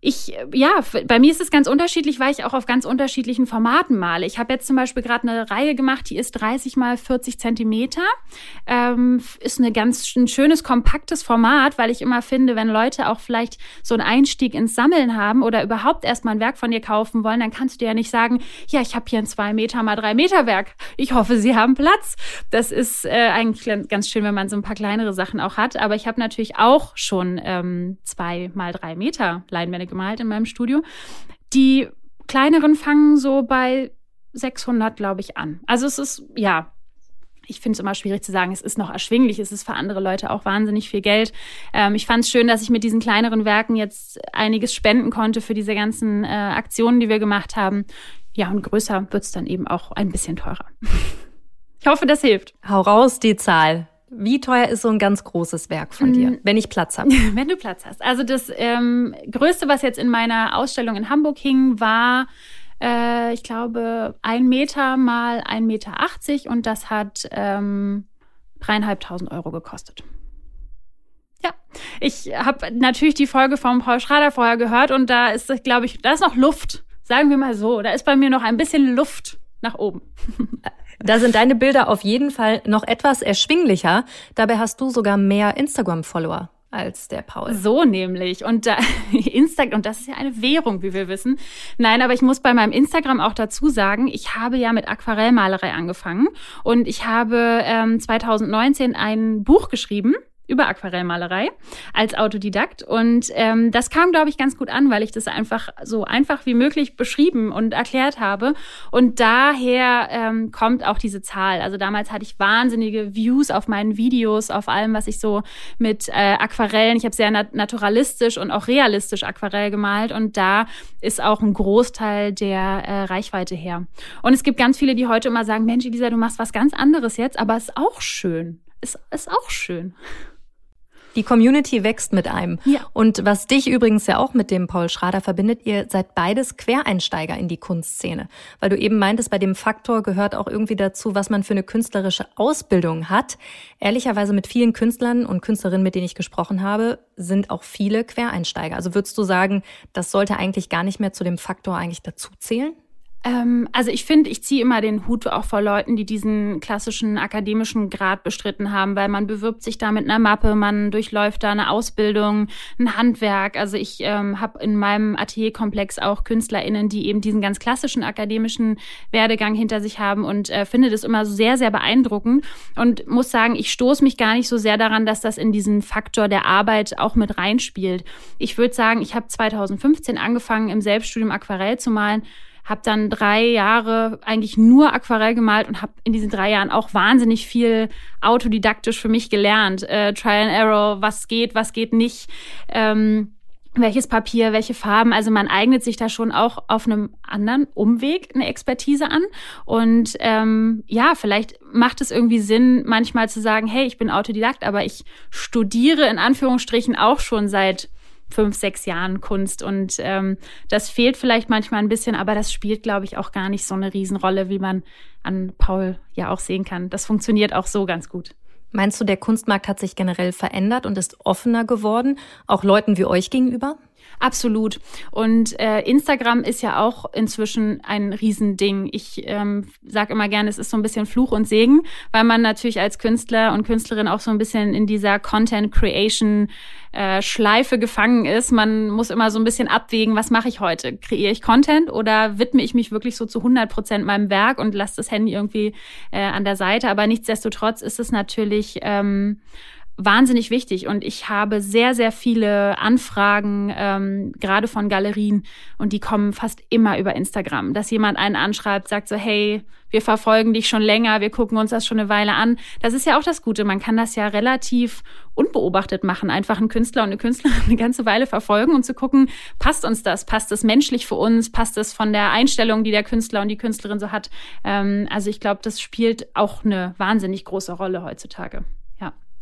ich, ja, bei mir ist es ganz unterschiedlich, weil ich auch auf ganz unterschiedlichen Formaten male. Ich habe jetzt zum Beispiel gerade eine Reihe gemacht, die ist 30 mal 40 Zentimeter. Ähm, ist eine ganz ein schönes, kompaktes Format, weil ich immer finde, wenn Leute auch vielleicht so einen Einstieg ins Sammeln haben oder überhaupt erstmal ein Werk von dir kaufen wollen, dann kannst du ja nicht sagen, ja, ich habe hier ein 2 Meter mal 3 Meter Werk. Ich hoffe, sie haben Platz. Das ist äh, eigentlich ganz schön, wenn man so ein paar kleinere Sachen auch hat. Aber ich habe natürlich auch schon ähm, zwei mal drei Meter Leinwände gemalt in meinem Studio. Die kleineren fangen so bei 600, glaube ich, an. Also es ist, ja, ich finde es immer schwierig zu sagen, es ist noch erschwinglich, es ist für andere Leute auch wahnsinnig viel Geld. Ähm, ich fand es schön, dass ich mit diesen kleineren Werken jetzt einiges spenden konnte für diese ganzen äh, Aktionen, die wir gemacht haben. Ja, und größer wird es dann eben auch ein bisschen teurer. (laughs) ich hoffe, das hilft. Hau raus die Zahl. Wie teuer ist so ein ganz großes Werk von dir, mm. wenn ich Platz habe? (laughs) wenn du Platz hast. Also das ähm, Größte, was jetzt in meiner Ausstellung in Hamburg hing, war, äh, ich glaube, ein Meter mal ein Meter achtzig und das hat ähm, dreieinhalbtausend Euro gekostet. Ja, ich habe natürlich die Folge vom Paul Schrader vorher gehört und da ist, glaube ich, da ist noch Luft. Sagen wir mal so, da ist bei mir noch ein bisschen Luft nach oben. (laughs) Da sind deine Bilder auf jeden Fall noch etwas erschwinglicher. Dabei hast du sogar mehr Instagram-Follower als der Paul. So nämlich. Und (laughs) da, Instagram, und das ist ja eine Währung, wie wir wissen. Nein, aber ich muss bei meinem Instagram auch dazu sagen, ich habe ja mit Aquarellmalerei angefangen und ich habe ähm, 2019 ein Buch geschrieben über Aquarellmalerei als Autodidakt. Und ähm, das kam, glaube ich, ganz gut an, weil ich das einfach so einfach wie möglich beschrieben und erklärt habe. Und daher ähm, kommt auch diese Zahl. Also damals hatte ich wahnsinnige Views auf meinen Videos, auf allem, was ich so mit äh, Aquarellen, ich habe sehr nat naturalistisch und auch realistisch Aquarell gemalt. Und da ist auch ein Großteil der äh, Reichweite her. Und es gibt ganz viele, die heute immer sagen, Mensch, Elisa, du machst was ganz anderes jetzt, aber ist auch schön. Ist, ist auch schön. Die Community wächst mit einem. Ja. Und was dich übrigens ja auch mit dem Paul Schrader verbindet, ihr seid beides Quereinsteiger in die Kunstszene. Weil du eben meintest, bei dem Faktor gehört auch irgendwie dazu, was man für eine künstlerische Ausbildung hat. Ehrlicherweise mit vielen Künstlern und Künstlerinnen, mit denen ich gesprochen habe, sind auch viele Quereinsteiger. Also würdest du sagen, das sollte eigentlich gar nicht mehr zu dem Faktor eigentlich dazu zählen? Ähm, also ich finde, ich ziehe immer den Hut auch vor Leuten, die diesen klassischen akademischen Grad bestritten haben, weil man bewirbt sich da mit einer Mappe, man durchläuft da eine Ausbildung, ein Handwerk. Also ich ähm, habe in meinem Atelierkomplex auch KünstlerInnen, die eben diesen ganz klassischen akademischen Werdegang hinter sich haben und äh, finde das immer sehr, sehr beeindruckend und muss sagen, ich stoße mich gar nicht so sehr daran, dass das in diesen Faktor der Arbeit auch mit reinspielt. Ich würde sagen, ich habe 2015 angefangen, im Selbststudium Aquarell zu malen habe dann drei Jahre eigentlich nur Aquarell gemalt und habe in diesen drei Jahren auch wahnsinnig viel autodidaktisch für mich gelernt. Äh, Trial and Error, was geht, was geht nicht. Ähm, welches Papier, welche Farben. Also man eignet sich da schon auch auf einem anderen Umweg eine Expertise an. Und ähm, ja, vielleicht macht es irgendwie Sinn, manchmal zu sagen, hey, ich bin Autodidakt, aber ich studiere in Anführungsstrichen auch schon seit fünf, sechs Jahren Kunst. Und ähm, das fehlt vielleicht manchmal ein bisschen, aber das spielt, glaube ich, auch gar nicht so eine Riesenrolle, wie man an Paul ja auch sehen kann. Das funktioniert auch so ganz gut. Meinst du, der Kunstmarkt hat sich generell verändert und ist offener geworden, auch Leuten wie euch gegenüber? Absolut. Und äh, Instagram ist ja auch inzwischen ein Riesending. Ich ähm, sage immer gerne, es ist so ein bisschen Fluch und Segen, weil man natürlich als Künstler und Künstlerin auch so ein bisschen in dieser Content Creation äh, Schleife gefangen ist. Man muss immer so ein bisschen abwägen, was mache ich heute? Kreiere ich Content oder widme ich mich wirklich so zu 100 Prozent meinem Werk und lasse das Handy irgendwie äh, an der Seite? Aber nichtsdestotrotz ist es natürlich ähm, wahnsinnig wichtig. Und ich habe sehr, sehr viele Anfragen, ähm, gerade von Galerien und die kommen fast immer über Instagram, dass jemand einen anschreibt, sagt so, hey, wir verfolgen dich schon länger, wir gucken uns das schon eine Weile an. Das ist ja auch das Gute, man kann das ja relativ unbeobachtet machen, einfach einen Künstler und eine Künstlerin (laughs) eine ganze Weile verfolgen und zu gucken, passt uns das, passt es menschlich für uns, passt es von der Einstellung, die der Künstler und die Künstlerin so hat. Ähm, also ich glaube, das spielt auch eine wahnsinnig große Rolle heutzutage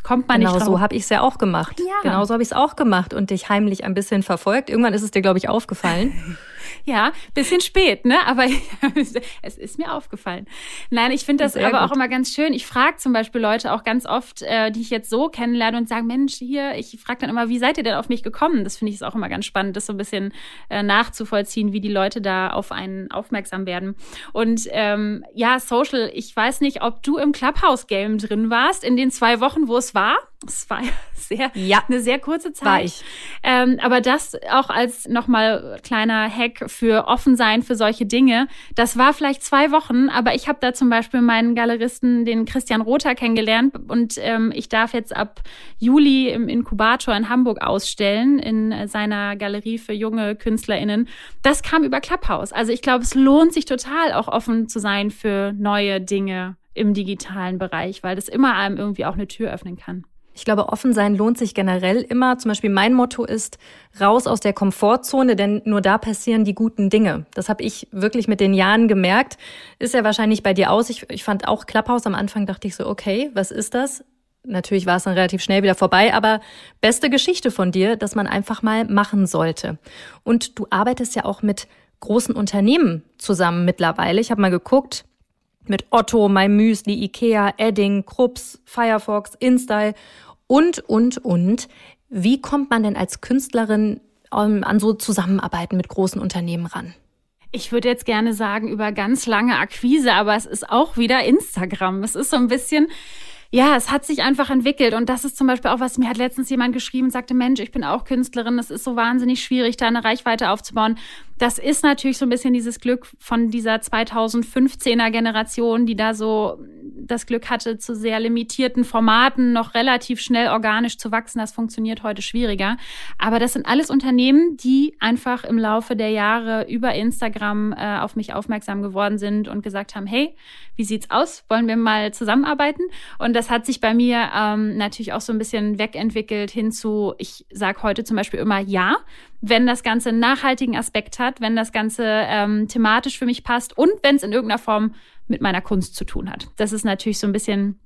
kommt man genau nicht drauf. so habe ich es ja auch gemacht. Ja. Genau so habe ich es auch gemacht und dich heimlich ein bisschen verfolgt. Irgendwann ist es dir, glaube ich, aufgefallen. (laughs) Ja, bisschen spät, ne? Aber (laughs) es ist mir aufgefallen. Nein, ich finde das Sehr aber gut. auch immer ganz schön. Ich frage zum Beispiel Leute auch ganz oft, äh, die ich jetzt so kennenlerne und sagen, Mensch, hier, ich frage dann immer, wie seid ihr denn auf mich gekommen? Das finde ich auch immer ganz spannend, das so ein bisschen äh, nachzuvollziehen, wie die Leute da auf einen aufmerksam werden. Und ähm, ja, Social, ich weiß nicht, ob du im Clubhouse-Game drin warst, in den zwei Wochen, wo es war. Es war (laughs) sehr, ja, eine sehr kurze Zeit. War ich. Ähm, aber das auch als nochmal kleiner Hack für offen sein für solche Dinge. Das war vielleicht zwei Wochen, aber ich habe da zum Beispiel meinen Galeristen, den Christian Rother, kennengelernt und ähm, ich darf jetzt ab Juli im Inkubator in Hamburg ausstellen, in seiner Galerie für junge KünstlerInnen. Das kam über Clubhouse. Also ich glaube, es lohnt sich total, auch offen zu sein für neue Dinge im digitalen Bereich, weil das immer einem irgendwie auch eine Tür öffnen kann. Ich glaube, offen sein lohnt sich generell immer. Zum Beispiel mein Motto ist, raus aus der Komfortzone, denn nur da passieren die guten Dinge. Das habe ich wirklich mit den Jahren gemerkt. Ist ja wahrscheinlich bei dir aus. Ich, ich fand auch Klapphaus am Anfang, dachte ich so, okay, was ist das? Natürlich war es dann relativ schnell wieder vorbei, aber beste Geschichte von dir, dass man einfach mal machen sollte. Und du arbeitest ja auch mit großen Unternehmen zusammen mittlerweile. Ich habe mal geguckt, mit Otto, My Müsli, Ikea, Edding, Krups, Firefox, InStyle und, und, und. Wie kommt man denn als Künstlerin ähm, an so Zusammenarbeiten mit großen Unternehmen ran? Ich würde jetzt gerne sagen über ganz lange Akquise, aber es ist auch wieder Instagram. Es ist so ein bisschen, ja, es hat sich einfach entwickelt. Und das ist zum Beispiel auch, was mir hat letztens jemand geschrieben und sagte, Mensch, ich bin auch Künstlerin. Es ist so wahnsinnig schwierig, da eine Reichweite aufzubauen. Das ist natürlich so ein bisschen dieses Glück von dieser 2015er Generation, die da so das Glück hatte, zu sehr limitierten Formaten noch relativ schnell organisch zu wachsen. Das funktioniert heute schwieriger. Aber das sind alles Unternehmen, die einfach im Laufe der Jahre über Instagram äh, auf mich aufmerksam geworden sind und gesagt haben, hey, wie sieht's aus? Wollen wir mal zusammenarbeiten? Und das hat sich bei mir ähm, natürlich auch so ein bisschen wegentwickelt hin zu, ich sage heute zum Beispiel immer ja, wenn das Ganze einen nachhaltigen Aspekt hat, wenn das Ganze ähm, thematisch für mich passt und wenn es in irgendeiner Form mit meiner Kunst zu tun hat. Das ist natürlich so ein bisschen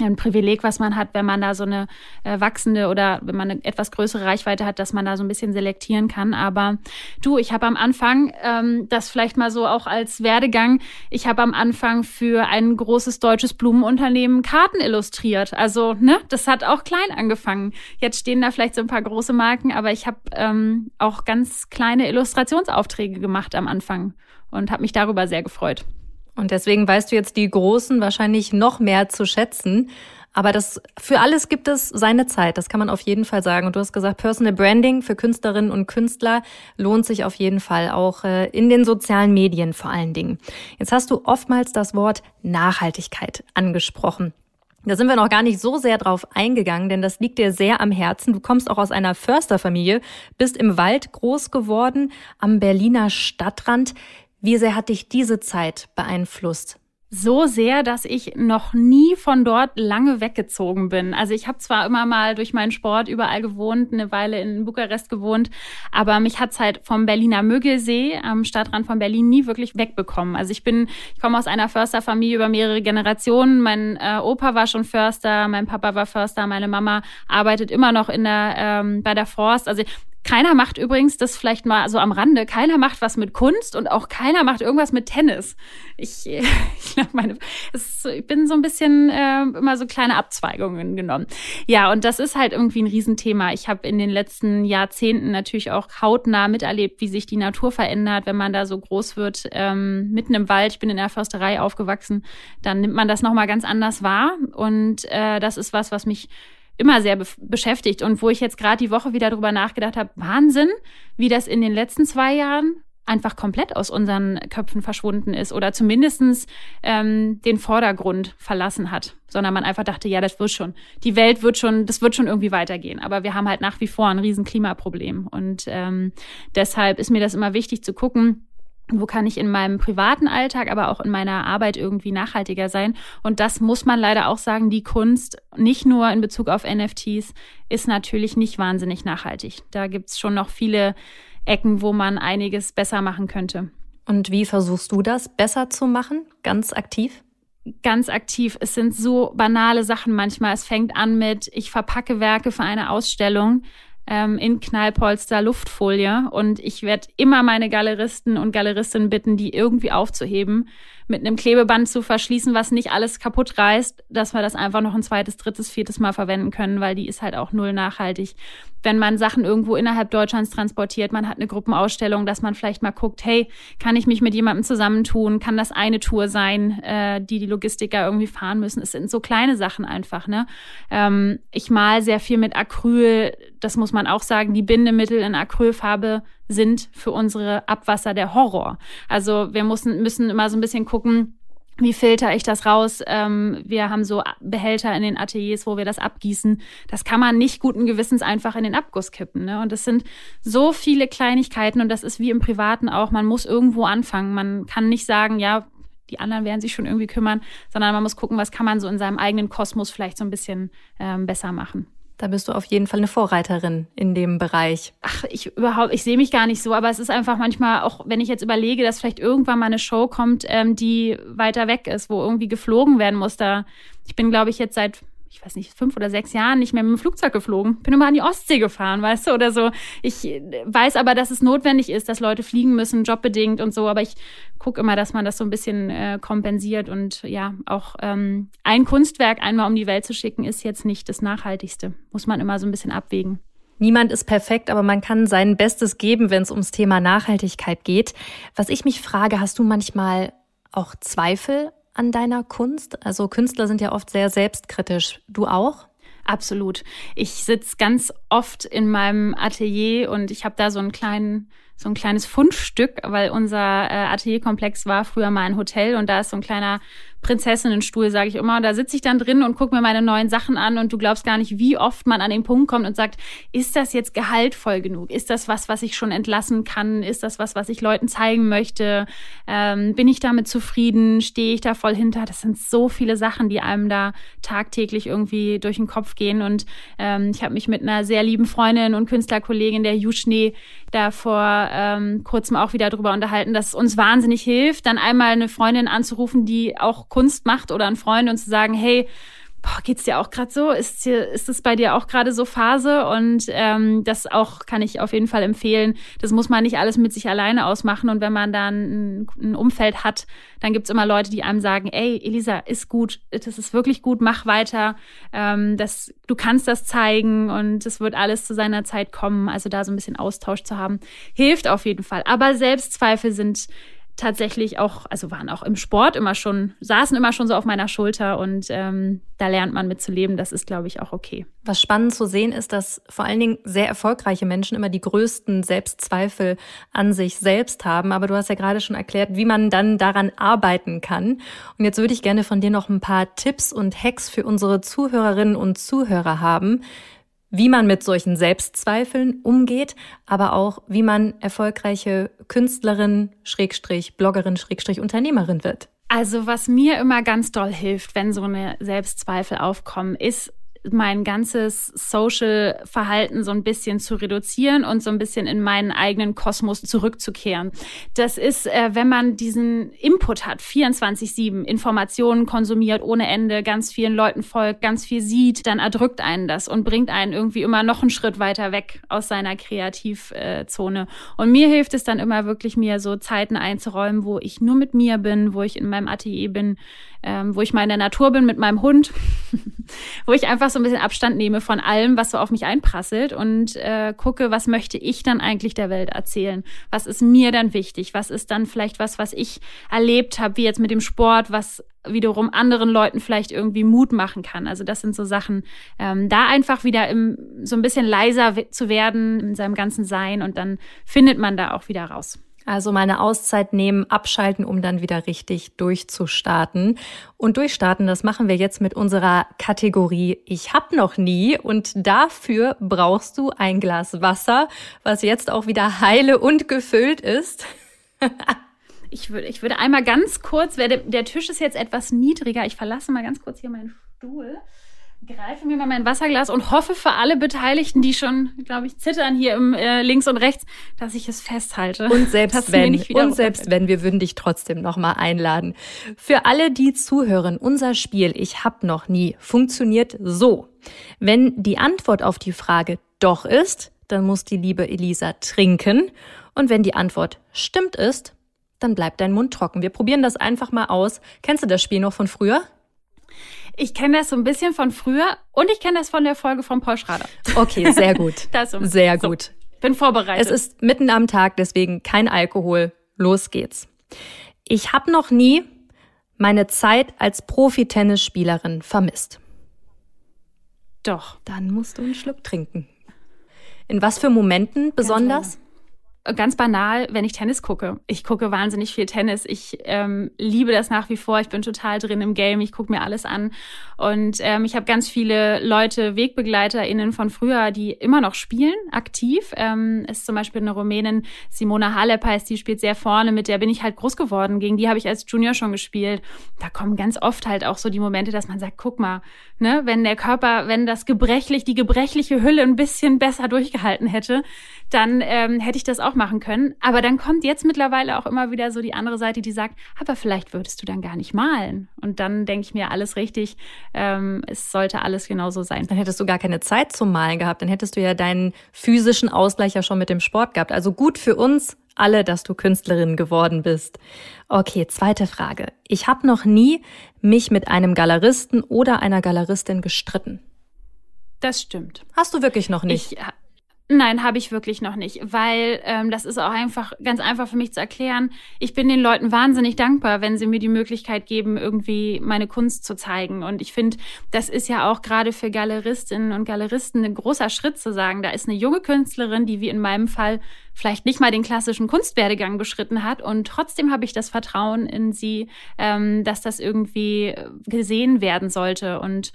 ein Privileg, was man hat, wenn man da so eine äh, wachsende oder wenn man eine etwas größere Reichweite hat, dass man da so ein bisschen selektieren kann. Aber du, ich habe am Anfang, ähm, das vielleicht mal so auch als Werdegang, ich habe am Anfang für ein großes deutsches Blumenunternehmen Karten illustriert. Also, ne, das hat auch klein angefangen. Jetzt stehen da vielleicht so ein paar große Marken, aber ich habe ähm, auch ganz kleine Illustrationsaufträge gemacht am Anfang und habe mich darüber sehr gefreut. Und deswegen weißt du jetzt die Großen wahrscheinlich noch mehr zu schätzen. Aber das, für alles gibt es seine Zeit. Das kann man auf jeden Fall sagen. Und du hast gesagt, Personal Branding für Künstlerinnen und Künstler lohnt sich auf jeden Fall auch äh, in den sozialen Medien vor allen Dingen. Jetzt hast du oftmals das Wort Nachhaltigkeit angesprochen. Da sind wir noch gar nicht so sehr drauf eingegangen, denn das liegt dir sehr am Herzen. Du kommst auch aus einer Försterfamilie, bist im Wald groß geworden, am Berliner Stadtrand. Wie sehr hat dich diese Zeit beeinflusst? so sehr, dass ich noch nie von dort lange weggezogen bin. Also ich habe zwar immer mal durch meinen Sport überall gewohnt, eine Weile in Bukarest gewohnt, aber mich hat's halt vom Berliner Müggelsee am Stadtrand von Berlin nie wirklich wegbekommen. Also ich bin, ich komme aus einer Försterfamilie über mehrere Generationen. Mein äh, Opa war schon Förster, mein Papa war Förster, meine Mama arbeitet immer noch in der ähm, bei der Forst. Also keiner macht übrigens das vielleicht mal so am Rande. Keiner macht was mit Kunst und auch keiner macht irgendwas mit Tennis. Ich, (laughs) ich glaube, meine, ist, ich bin so ein bisschen äh, immer so kleine Abzweigungen genommen. Ja, und das ist halt irgendwie ein Riesenthema. Ich habe in den letzten Jahrzehnten natürlich auch hautnah miterlebt, wie sich die Natur verändert, wenn man da so groß wird, ähm, mitten im Wald. Ich bin in der Försterei aufgewachsen. Dann nimmt man das nochmal ganz anders wahr. Und äh, das ist was, was mich immer sehr be beschäftigt und wo ich jetzt gerade die Woche wieder drüber nachgedacht habe, Wahnsinn, wie das in den letzten zwei Jahren einfach komplett aus unseren Köpfen verschwunden ist oder zumindestens ähm, den Vordergrund verlassen hat, sondern man einfach dachte, ja, das wird schon, die Welt wird schon, das wird schon irgendwie weitergehen. Aber wir haben halt nach wie vor ein riesen Klimaproblem und ähm, deshalb ist mir das immer wichtig zu gucken, wo kann ich in meinem privaten Alltag, aber auch in meiner Arbeit irgendwie nachhaltiger sein. Und das muss man leider auch sagen, die Kunst, nicht nur in Bezug auf NFTs, ist natürlich nicht wahnsinnig nachhaltig. Da gibt's schon noch viele Ecken, wo man einiges besser machen könnte. Und wie versuchst du das besser zu machen, ganz aktiv? ganz aktiv. Es sind so banale Sachen manchmal. Es fängt an mit, ich verpacke Werke für eine Ausstellung ähm, in Knallpolster Luftfolie. Und ich werde immer meine Galeristen und Galeristinnen bitten, die irgendwie aufzuheben, mit einem Klebeband zu verschließen, was nicht alles kaputt reißt, dass wir das einfach noch ein zweites, drittes, viertes Mal verwenden können, weil die ist halt auch null nachhaltig wenn man Sachen irgendwo innerhalb Deutschlands transportiert, man hat eine Gruppenausstellung, dass man vielleicht mal guckt, hey, kann ich mich mit jemandem zusammentun? Kann das eine Tour sein, äh, die die Logistiker irgendwie fahren müssen? Es sind so kleine Sachen einfach. Ne? Ähm, ich mal sehr viel mit Acryl. Das muss man auch sagen. Die Bindemittel in Acrylfarbe sind für unsere Abwasser der Horror. Also wir müssen, müssen immer so ein bisschen gucken, wie filter ich das raus? Ähm, wir haben so Behälter in den Ateliers, wo wir das abgießen. Das kann man nicht guten Gewissens einfach in den Abguss kippen. Ne? Und das sind so viele Kleinigkeiten und das ist wie im Privaten auch. Man muss irgendwo anfangen. Man kann nicht sagen, ja, die anderen werden sich schon irgendwie kümmern, sondern man muss gucken, was kann man so in seinem eigenen Kosmos vielleicht so ein bisschen ähm, besser machen. Da bist du auf jeden Fall eine Vorreiterin in dem Bereich. Ach, ich überhaupt, ich sehe mich gar nicht so, aber es ist einfach manchmal auch, wenn ich jetzt überlege, dass vielleicht irgendwann mal eine Show kommt, ähm, die weiter weg ist, wo irgendwie geflogen werden muss. Da, ich bin, glaube ich, jetzt seit ich weiß nicht, fünf oder sechs Jahren nicht mehr mit dem Flugzeug geflogen. Bin immer an die Ostsee gefahren, weißt du, oder so. Ich weiß aber, dass es notwendig ist, dass Leute fliegen müssen, jobbedingt und so. Aber ich gucke immer, dass man das so ein bisschen äh, kompensiert. Und ja, auch ähm, ein Kunstwerk einmal um die Welt zu schicken, ist jetzt nicht das Nachhaltigste. Muss man immer so ein bisschen abwägen. Niemand ist perfekt, aber man kann sein Bestes geben, wenn es ums Thema Nachhaltigkeit geht. Was ich mich frage, hast du manchmal auch Zweifel an deiner Kunst? Also Künstler sind ja oft sehr selbstkritisch. Du auch? Absolut. Ich sitze ganz oft in meinem Atelier und ich habe da so einen kleinen so ein kleines Fundstück, weil unser äh, Atelierkomplex war früher mal ein Hotel und da ist so ein kleiner Prinzessinnenstuhl, sage ich immer. Da sitze ich dann drin und gucke mir meine neuen Sachen an und du glaubst gar nicht, wie oft man an den Punkt kommt und sagt, ist das jetzt gehaltvoll genug? Ist das was, was ich schon entlassen kann? Ist das was, was ich Leuten zeigen möchte? Ähm, bin ich damit zufrieden? Stehe ich da voll hinter? Das sind so viele Sachen, die einem da tagtäglich irgendwie durch den Kopf gehen. Und ähm, ich habe mich mit einer sehr lieben Freundin und Künstlerkollegin, der Juschnee, da vor ähm, kurzem auch wieder drüber unterhalten, dass es uns wahnsinnig hilft, dann einmal eine Freundin anzurufen, die auch Kunst macht oder einen Freund und zu sagen, hey, boah, geht's dir auch gerade so? Ist dir, ist es bei dir auch gerade so Phase? Und ähm, das auch kann ich auf jeden Fall empfehlen. Das muss man nicht alles mit sich alleine ausmachen. Und wenn man dann ein, ein Umfeld hat, dann gibt's immer Leute, die einem sagen, ey, Elisa, ist gut, das ist wirklich gut, mach weiter. Ähm, das, du kannst das zeigen und es wird alles zu seiner Zeit kommen. Also da so ein bisschen Austausch zu haben, hilft auf jeden Fall. Aber Selbstzweifel sind tatsächlich auch, also waren auch im Sport immer schon, saßen immer schon so auf meiner Schulter und ähm, da lernt man mit zu leben. Das ist, glaube ich, auch okay. Was spannend zu sehen ist, dass vor allen Dingen sehr erfolgreiche Menschen immer die größten Selbstzweifel an sich selbst haben. Aber du hast ja gerade schon erklärt, wie man dann daran arbeiten kann. Und jetzt würde ich gerne von dir noch ein paar Tipps und Hacks für unsere Zuhörerinnen und Zuhörer haben, wie man mit solchen Selbstzweifeln umgeht, aber auch wie man erfolgreiche Künstlerin, Schrägstrich, Bloggerin, Schrägstrich, Unternehmerin wird. Also was mir immer ganz doll hilft, wenn so eine Selbstzweifel aufkommen, ist mein ganzes Social-Verhalten so ein bisschen zu reduzieren und so ein bisschen in meinen eigenen Kosmos zurückzukehren. Das ist, äh, wenn man diesen Input hat, 24-7, Informationen konsumiert ohne Ende, ganz vielen Leuten folgt, ganz viel sieht, dann erdrückt einen das und bringt einen irgendwie immer noch einen Schritt weiter weg aus seiner Kreativzone. Und mir hilft es dann immer wirklich, mir so Zeiten einzuräumen, wo ich nur mit mir bin, wo ich in meinem Atelier bin, ähm, wo ich mal in der Natur bin mit meinem Hund, (laughs) (laughs) wo ich einfach so ein bisschen Abstand nehme von allem, was so auf mich einprasselt und äh, gucke, was möchte ich dann eigentlich der Welt erzählen? Was ist mir dann wichtig? Was ist dann vielleicht was, was ich erlebt habe, wie jetzt mit dem Sport, was wiederum anderen Leuten vielleicht irgendwie Mut machen kann. Also das sind so Sachen, ähm, da einfach wieder im, so ein bisschen leiser zu werden in seinem ganzen Sein und dann findet man da auch wieder raus. Also meine Auszeit nehmen, abschalten, um dann wieder richtig durchzustarten. Und durchstarten, das machen wir jetzt mit unserer Kategorie Ich hab noch nie. Und dafür brauchst du ein Glas Wasser, was jetzt auch wieder heile und gefüllt ist. (laughs) ich, würde, ich würde einmal ganz kurz, der, der Tisch ist jetzt etwas niedriger. Ich verlasse mal ganz kurz hier meinen Stuhl greife mir mal mein Wasserglas und hoffe für alle Beteiligten, die schon, glaube ich, zittern hier im äh, links und rechts, dass ich es festhalte. Und selbst wenn, und selbst wenn, wir würden dich trotzdem noch mal einladen. Für alle, die zuhören, unser Spiel Ich hab noch nie funktioniert so. Wenn die Antwort auf die Frage doch ist, dann muss die liebe Elisa trinken. Und wenn die Antwort stimmt ist, dann bleibt dein Mund trocken. Wir probieren das einfach mal aus. Kennst du das Spiel noch von früher? Ich kenne das so ein bisschen von früher und ich kenne das von der Folge von Paul Schrader. Okay, sehr gut. (laughs) das um, sehr gut. So, bin vorbereitet. Es ist mitten am Tag, deswegen kein Alkohol. Los geht's. Ich habe noch nie meine Zeit als Profi-Tennisspielerin vermisst. Doch. Dann musst du einen Schluck trinken. In was für Momenten besonders? Ganz banal, wenn ich Tennis gucke. Ich gucke wahnsinnig viel Tennis. Ich ähm, liebe das nach wie vor. Ich bin total drin im Game. Ich gucke mir alles an. Und ähm, ich habe ganz viele Leute, WegbegleiterInnen von früher, die immer noch spielen, aktiv. Ähm, ist zum Beispiel eine Rumänin, Simona Halep heißt, die spielt sehr vorne. Mit der bin ich halt groß geworden. Gegen die habe ich als Junior schon gespielt. Da kommen ganz oft halt auch so die Momente, dass man sagt, guck mal, ne, wenn der Körper, wenn das gebrechlich, die gebrechliche Hülle ein bisschen besser durchgehalten hätte, dann ähm, hätte ich das auch machen können. Aber dann kommt jetzt mittlerweile auch immer wieder so die andere Seite, die sagt, aber vielleicht würdest du dann gar nicht malen. Und dann denke ich mir, alles richtig, ähm, es sollte alles genauso sein. Dann hättest du gar keine Zeit zum Malen gehabt. Dann hättest du ja deinen physischen Ausgleich ja schon mit dem Sport gehabt. Also gut für uns alle, dass du Künstlerin geworden bist. Okay, zweite Frage. Ich habe noch nie mich mit einem Galeristen oder einer Galeristin gestritten. Das stimmt. Hast du wirklich noch nicht? Ich, Nein, habe ich wirklich noch nicht, weil ähm, das ist auch einfach ganz einfach für mich zu erklären. Ich bin den Leuten wahnsinnig dankbar, wenn sie mir die Möglichkeit geben, irgendwie meine Kunst zu zeigen. Und ich finde, das ist ja auch gerade für Galeristinnen und Galeristen ein großer Schritt zu sagen, da ist eine junge Künstlerin, die wie in meinem Fall vielleicht nicht mal den klassischen Kunstwerdegang beschritten hat. Und trotzdem habe ich das Vertrauen in sie, ähm, dass das irgendwie gesehen werden sollte. Und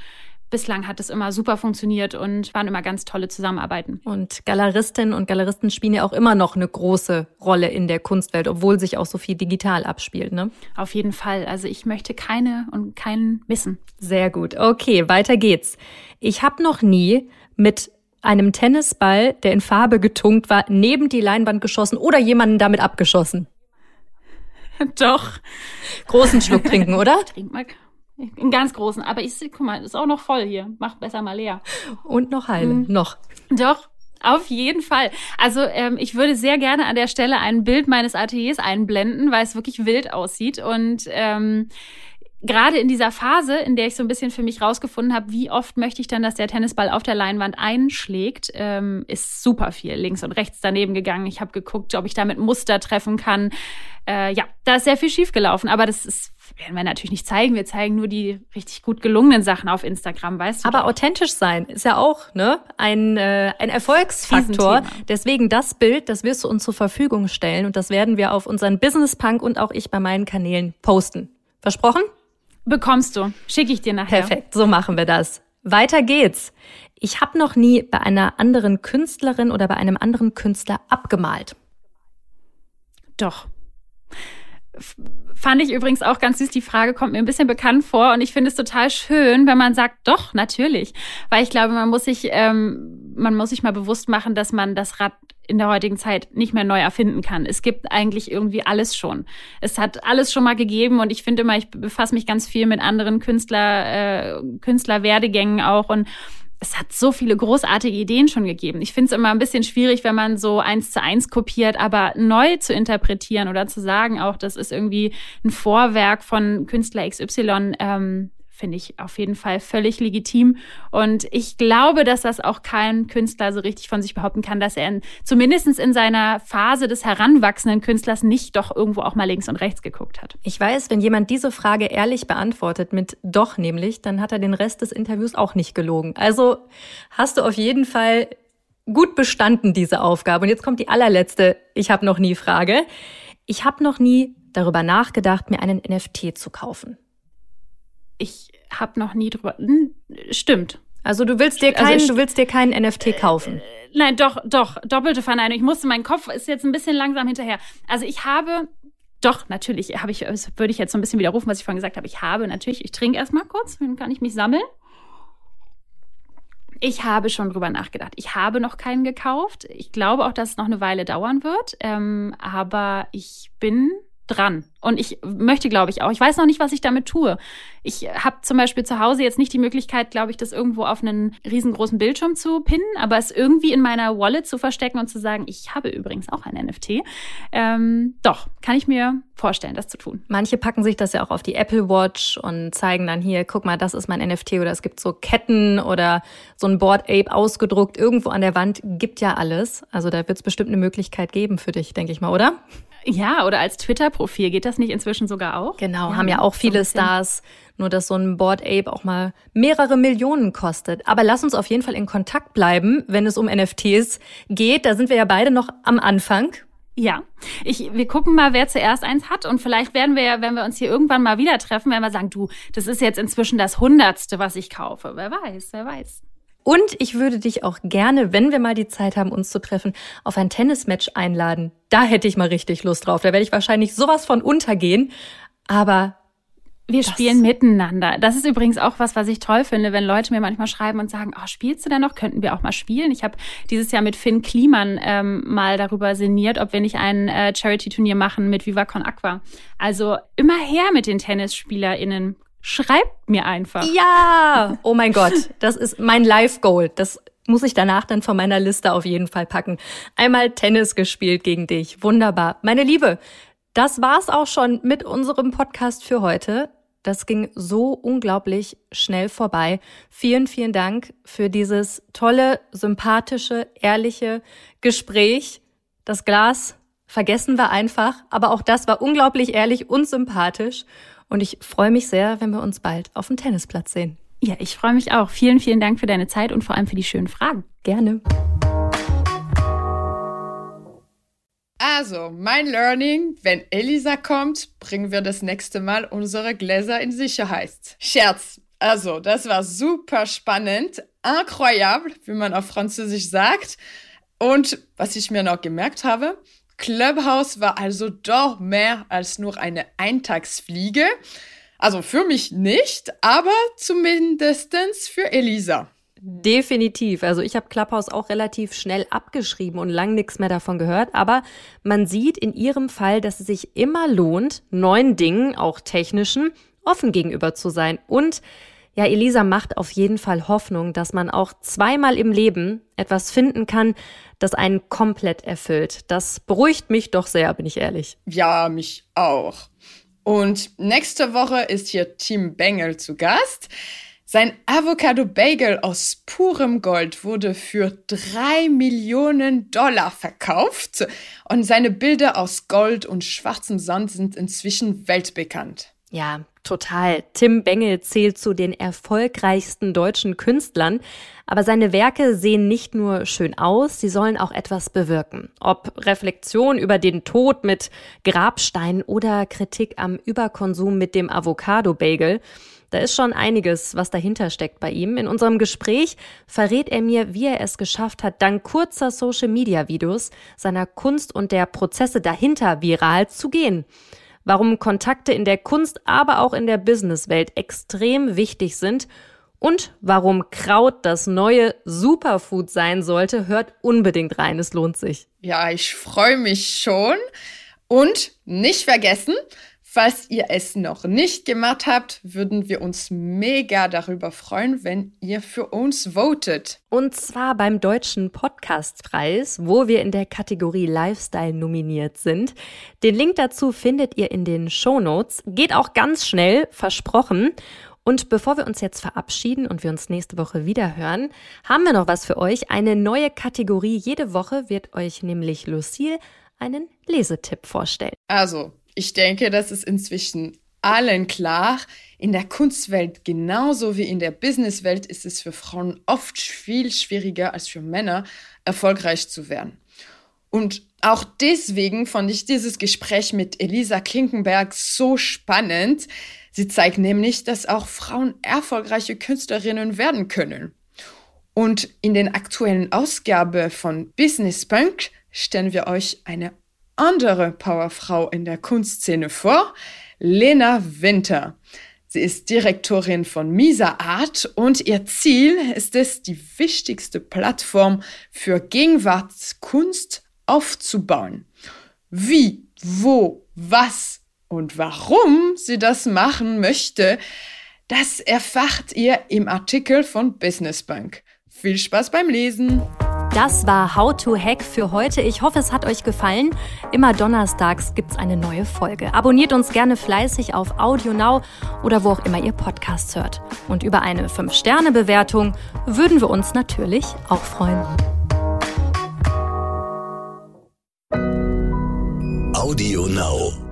bislang hat es immer super funktioniert und waren immer ganz tolle Zusammenarbeiten. Und Galeristinnen und Galeristen spielen ja auch immer noch eine große Rolle in der Kunstwelt, obwohl sich auch so viel digital abspielt, ne? Auf jeden Fall. Also ich möchte keine und keinen missen. Sehr gut. Okay, weiter geht's. Ich habe noch nie mit einem Tennisball, der in Farbe getunkt war, neben die Leinwand geschossen oder jemanden damit abgeschossen. (laughs) Doch. Großen Schluck trinken, oder? Trink mal. Einen ganz großen. Aber ich guck mal, ist auch noch voll hier. Mach besser mal leer. Und noch heile. Mhm. Noch. Doch. Auf jeden Fall. Also ähm, ich würde sehr gerne an der Stelle ein Bild meines Ateliers einblenden, weil es wirklich wild aussieht. Und ähm, gerade in dieser Phase, in der ich so ein bisschen für mich rausgefunden habe, wie oft möchte ich dann, dass der Tennisball auf der Leinwand einschlägt, ähm, ist super viel links und rechts daneben gegangen. Ich habe geguckt, ob ich damit Muster treffen kann. Äh, ja, da ist sehr viel schiefgelaufen, aber das ist werden wir natürlich nicht zeigen. Wir zeigen nur die richtig gut gelungenen Sachen auf Instagram, weißt du? Aber doch. authentisch sein ist ja auch ne ein äh, ein Erfolgsfaktor. Deswegen das Bild, das wirst du uns zur Verfügung stellen und das werden wir auf unseren Business Punk und auch ich bei meinen Kanälen posten. Versprochen? Bekommst du. Schicke ich dir nachher. Perfekt, so machen wir das. Weiter geht's. Ich habe noch nie bei einer anderen Künstlerin oder bei einem anderen Künstler abgemalt. Doch. Fand ich übrigens auch ganz süß. Die Frage kommt mir ein bisschen bekannt vor und ich finde es total schön, wenn man sagt, doch, natürlich. Weil ich glaube, man muss sich, ähm, man muss sich mal bewusst machen, dass man das Rad in der heutigen Zeit nicht mehr neu erfinden kann. Es gibt eigentlich irgendwie alles schon. Es hat alles schon mal gegeben und ich finde immer, ich befasse mich ganz viel mit anderen Künstler, äh, Künstlerwerdegängen auch und es hat so viele großartige Ideen schon gegeben. Ich finde es immer ein bisschen schwierig, wenn man so eins zu eins kopiert, aber neu zu interpretieren oder zu sagen, auch das ist irgendwie ein Vorwerk von Künstler XY, ähm, finde ich auf jeden Fall völlig legitim. Und ich glaube, dass das auch kein Künstler so richtig von sich behaupten kann, dass er in, zumindest in seiner Phase des heranwachsenden Künstlers nicht doch irgendwo auch mal links und rechts geguckt hat. Ich weiß, wenn jemand diese Frage ehrlich beantwortet mit doch nämlich, dann hat er den Rest des Interviews auch nicht gelogen. Also hast du auf jeden Fall gut bestanden, diese Aufgabe. Und jetzt kommt die allerletzte Ich habe noch nie Frage. Ich habe noch nie darüber nachgedacht, mir einen NFT zu kaufen ich habe noch nie drüber. Hm, stimmt. Also du willst dir keinen, also du willst dir keinen NFT kaufen? Äh, nein, doch, doch, doppelte Verneinung. Ich musste, mein Kopf ist jetzt ein bisschen langsam hinterher. Also ich habe, doch, natürlich, habe ich, würde ich jetzt so ein bisschen widerrufen, was ich vorhin gesagt habe. Ich habe natürlich, ich trinke erstmal kurz, dann kann ich mich sammeln. Ich habe schon drüber nachgedacht. Ich habe noch keinen gekauft. Ich glaube auch, dass es noch eine Weile dauern wird. Ähm, aber ich bin dran. Und ich möchte, glaube ich, auch. Ich weiß noch nicht, was ich damit tue. Ich habe zum Beispiel zu Hause jetzt nicht die Möglichkeit, glaube ich, das irgendwo auf einen riesengroßen Bildschirm zu pinnen, aber es irgendwie in meiner Wallet zu verstecken und zu sagen, ich habe übrigens auch ein NFT. Ähm, doch, kann ich mir vorstellen, das zu tun. Manche packen sich das ja auch auf die Apple Watch und zeigen dann hier, guck mal, das ist mein NFT oder es gibt so Ketten oder so ein Board Ape ausgedruckt irgendwo an der Wand. Gibt ja alles. Also da wird es bestimmt eine Möglichkeit geben für dich, denke ich mal, oder? Ja, oder als Twitter-Profil. Geht das nicht inzwischen sogar auch? Genau, ja, haben ja auch viele so Stars. Nur, dass so ein Board Ape auch mal mehrere Millionen kostet. Aber lass uns auf jeden Fall in Kontakt bleiben, wenn es um NFTs geht. Da sind wir ja beide noch am Anfang. Ja, ich, wir gucken mal, wer zuerst eins hat und vielleicht werden wir ja, wenn wir uns hier irgendwann mal wieder treffen, werden wir sagen, du, das ist jetzt inzwischen das Hundertste, was ich kaufe. Wer weiß, wer weiß. Und ich würde dich auch gerne, wenn wir mal die Zeit haben, uns zu treffen, auf ein Tennismatch einladen. Da hätte ich mal richtig Lust drauf. Da werde ich wahrscheinlich sowas von untergehen. Aber wir spielen miteinander. Das ist übrigens auch was, was ich toll finde, wenn Leute mir manchmal schreiben und sagen, oh, spielst du denn noch? Könnten wir auch mal spielen? Ich habe dieses Jahr mit Finn Kliman ähm, mal darüber sinniert, ob wir nicht ein äh, Charity-Turnier machen mit Viva Con Aqua. Also immer her mit den TennisspielerInnen. Schreibt mir einfach. Ja! Oh mein Gott, das ist mein Life-Goal. Das muss ich danach dann von meiner Liste auf jeden Fall packen. Einmal Tennis gespielt gegen dich. Wunderbar. Meine Liebe, das war's auch schon mit unserem Podcast für heute. Das ging so unglaublich schnell vorbei. Vielen, vielen Dank für dieses tolle, sympathische, ehrliche Gespräch. Das Glas vergessen wir einfach, aber auch das war unglaublich ehrlich und sympathisch. Und ich freue mich sehr, wenn wir uns bald auf dem Tennisplatz sehen. Ja, ich freue mich auch. Vielen, vielen Dank für deine Zeit und vor allem für die schönen Fragen. Gerne. Also, mein Learning, wenn Elisa kommt, bringen wir das nächste Mal unsere Gläser in Sicherheit. Scherz. Also, das war super spannend, incroyable, wie man auf Französisch sagt. Und was ich mir noch gemerkt habe, Clubhouse war also doch mehr als nur eine Eintagsfliege. Also für mich nicht, aber zumindestens für Elisa. Definitiv. Also ich habe Clubhouse auch relativ schnell abgeschrieben und lang nichts mehr davon gehört. Aber man sieht in ihrem Fall, dass es sich immer lohnt, neuen Dingen, auch technischen, offen gegenüber zu sein. Und ja, Elisa macht auf jeden Fall Hoffnung, dass man auch zweimal im Leben etwas finden kann, das einen komplett erfüllt. Das beruhigt mich doch sehr, bin ich ehrlich. Ja, mich auch. Und nächste Woche ist hier Tim Bengel zu Gast. Sein Avocado Bagel aus purem Gold wurde für drei Millionen Dollar verkauft und seine Bilder aus Gold und schwarzem Sand sind inzwischen weltbekannt. Ja, total. Tim Bengel zählt zu den erfolgreichsten deutschen Künstlern, aber seine Werke sehen nicht nur schön aus, sie sollen auch etwas bewirken. Ob Reflexion über den Tod mit Grabsteinen oder Kritik am Überkonsum mit dem Avocado Bagel. Da ist schon einiges, was dahinter steckt bei ihm. In unserem Gespräch verrät er mir, wie er es geschafft hat, dank kurzer Social-Media-Videos seiner Kunst und der Prozesse dahinter viral zu gehen. Warum Kontakte in der Kunst, aber auch in der Businesswelt extrem wichtig sind und warum Kraut das neue Superfood sein sollte, hört unbedingt rein. Es lohnt sich. Ja, ich freue mich schon. Und nicht vergessen, Falls ihr es noch nicht gemacht habt, würden wir uns mega darüber freuen, wenn ihr für uns votet. Und zwar beim Deutschen Podcastpreis, wo wir in der Kategorie Lifestyle nominiert sind. Den Link dazu findet ihr in den Show Notes. Geht auch ganz schnell, versprochen. Und bevor wir uns jetzt verabschieden und wir uns nächste Woche wieder hören, haben wir noch was für euch. Eine neue Kategorie. Jede Woche wird euch nämlich Lucille einen Lesetipp vorstellen. Also, ich denke, das ist inzwischen allen klar. In der Kunstwelt genauso wie in der Businesswelt ist es für Frauen oft viel schwieriger als für Männer, erfolgreich zu werden. Und auch deswegen fand ich dieses Gespräch mit Elisa Klinkenberg so spannend. Sie zeigt nämlich, dass auch Frauen erfolgreiche Künstlerinnen werden können. Und in den aktuellen Ausgabe von Business Punk stellen wir euch eine andere Powerfrau in der Kunstszene vor, Lena Winter. Sie ist Direktorin von Misa Art und ihr Ziel ist es, die wichtigste Plattform für Gegenwartskunst aufzubauen. Wie, wo, was und warum sie das machen möchte, das erfahrt ihr im Artikel von Business Bank. Viel Spaß beim Lesen! Das war How to Hack für heute. Ich hoffe, es hat euch gefallen. Immer donnerstags gibt es eine neue Folge. Abonniert uns gerne fleißig auf Audio Now oder wo auch immer ihr Podcasts hört. Und über eine 5-Sterne-Bewertung würden wir uns natürlich auch freuen. Audio Now.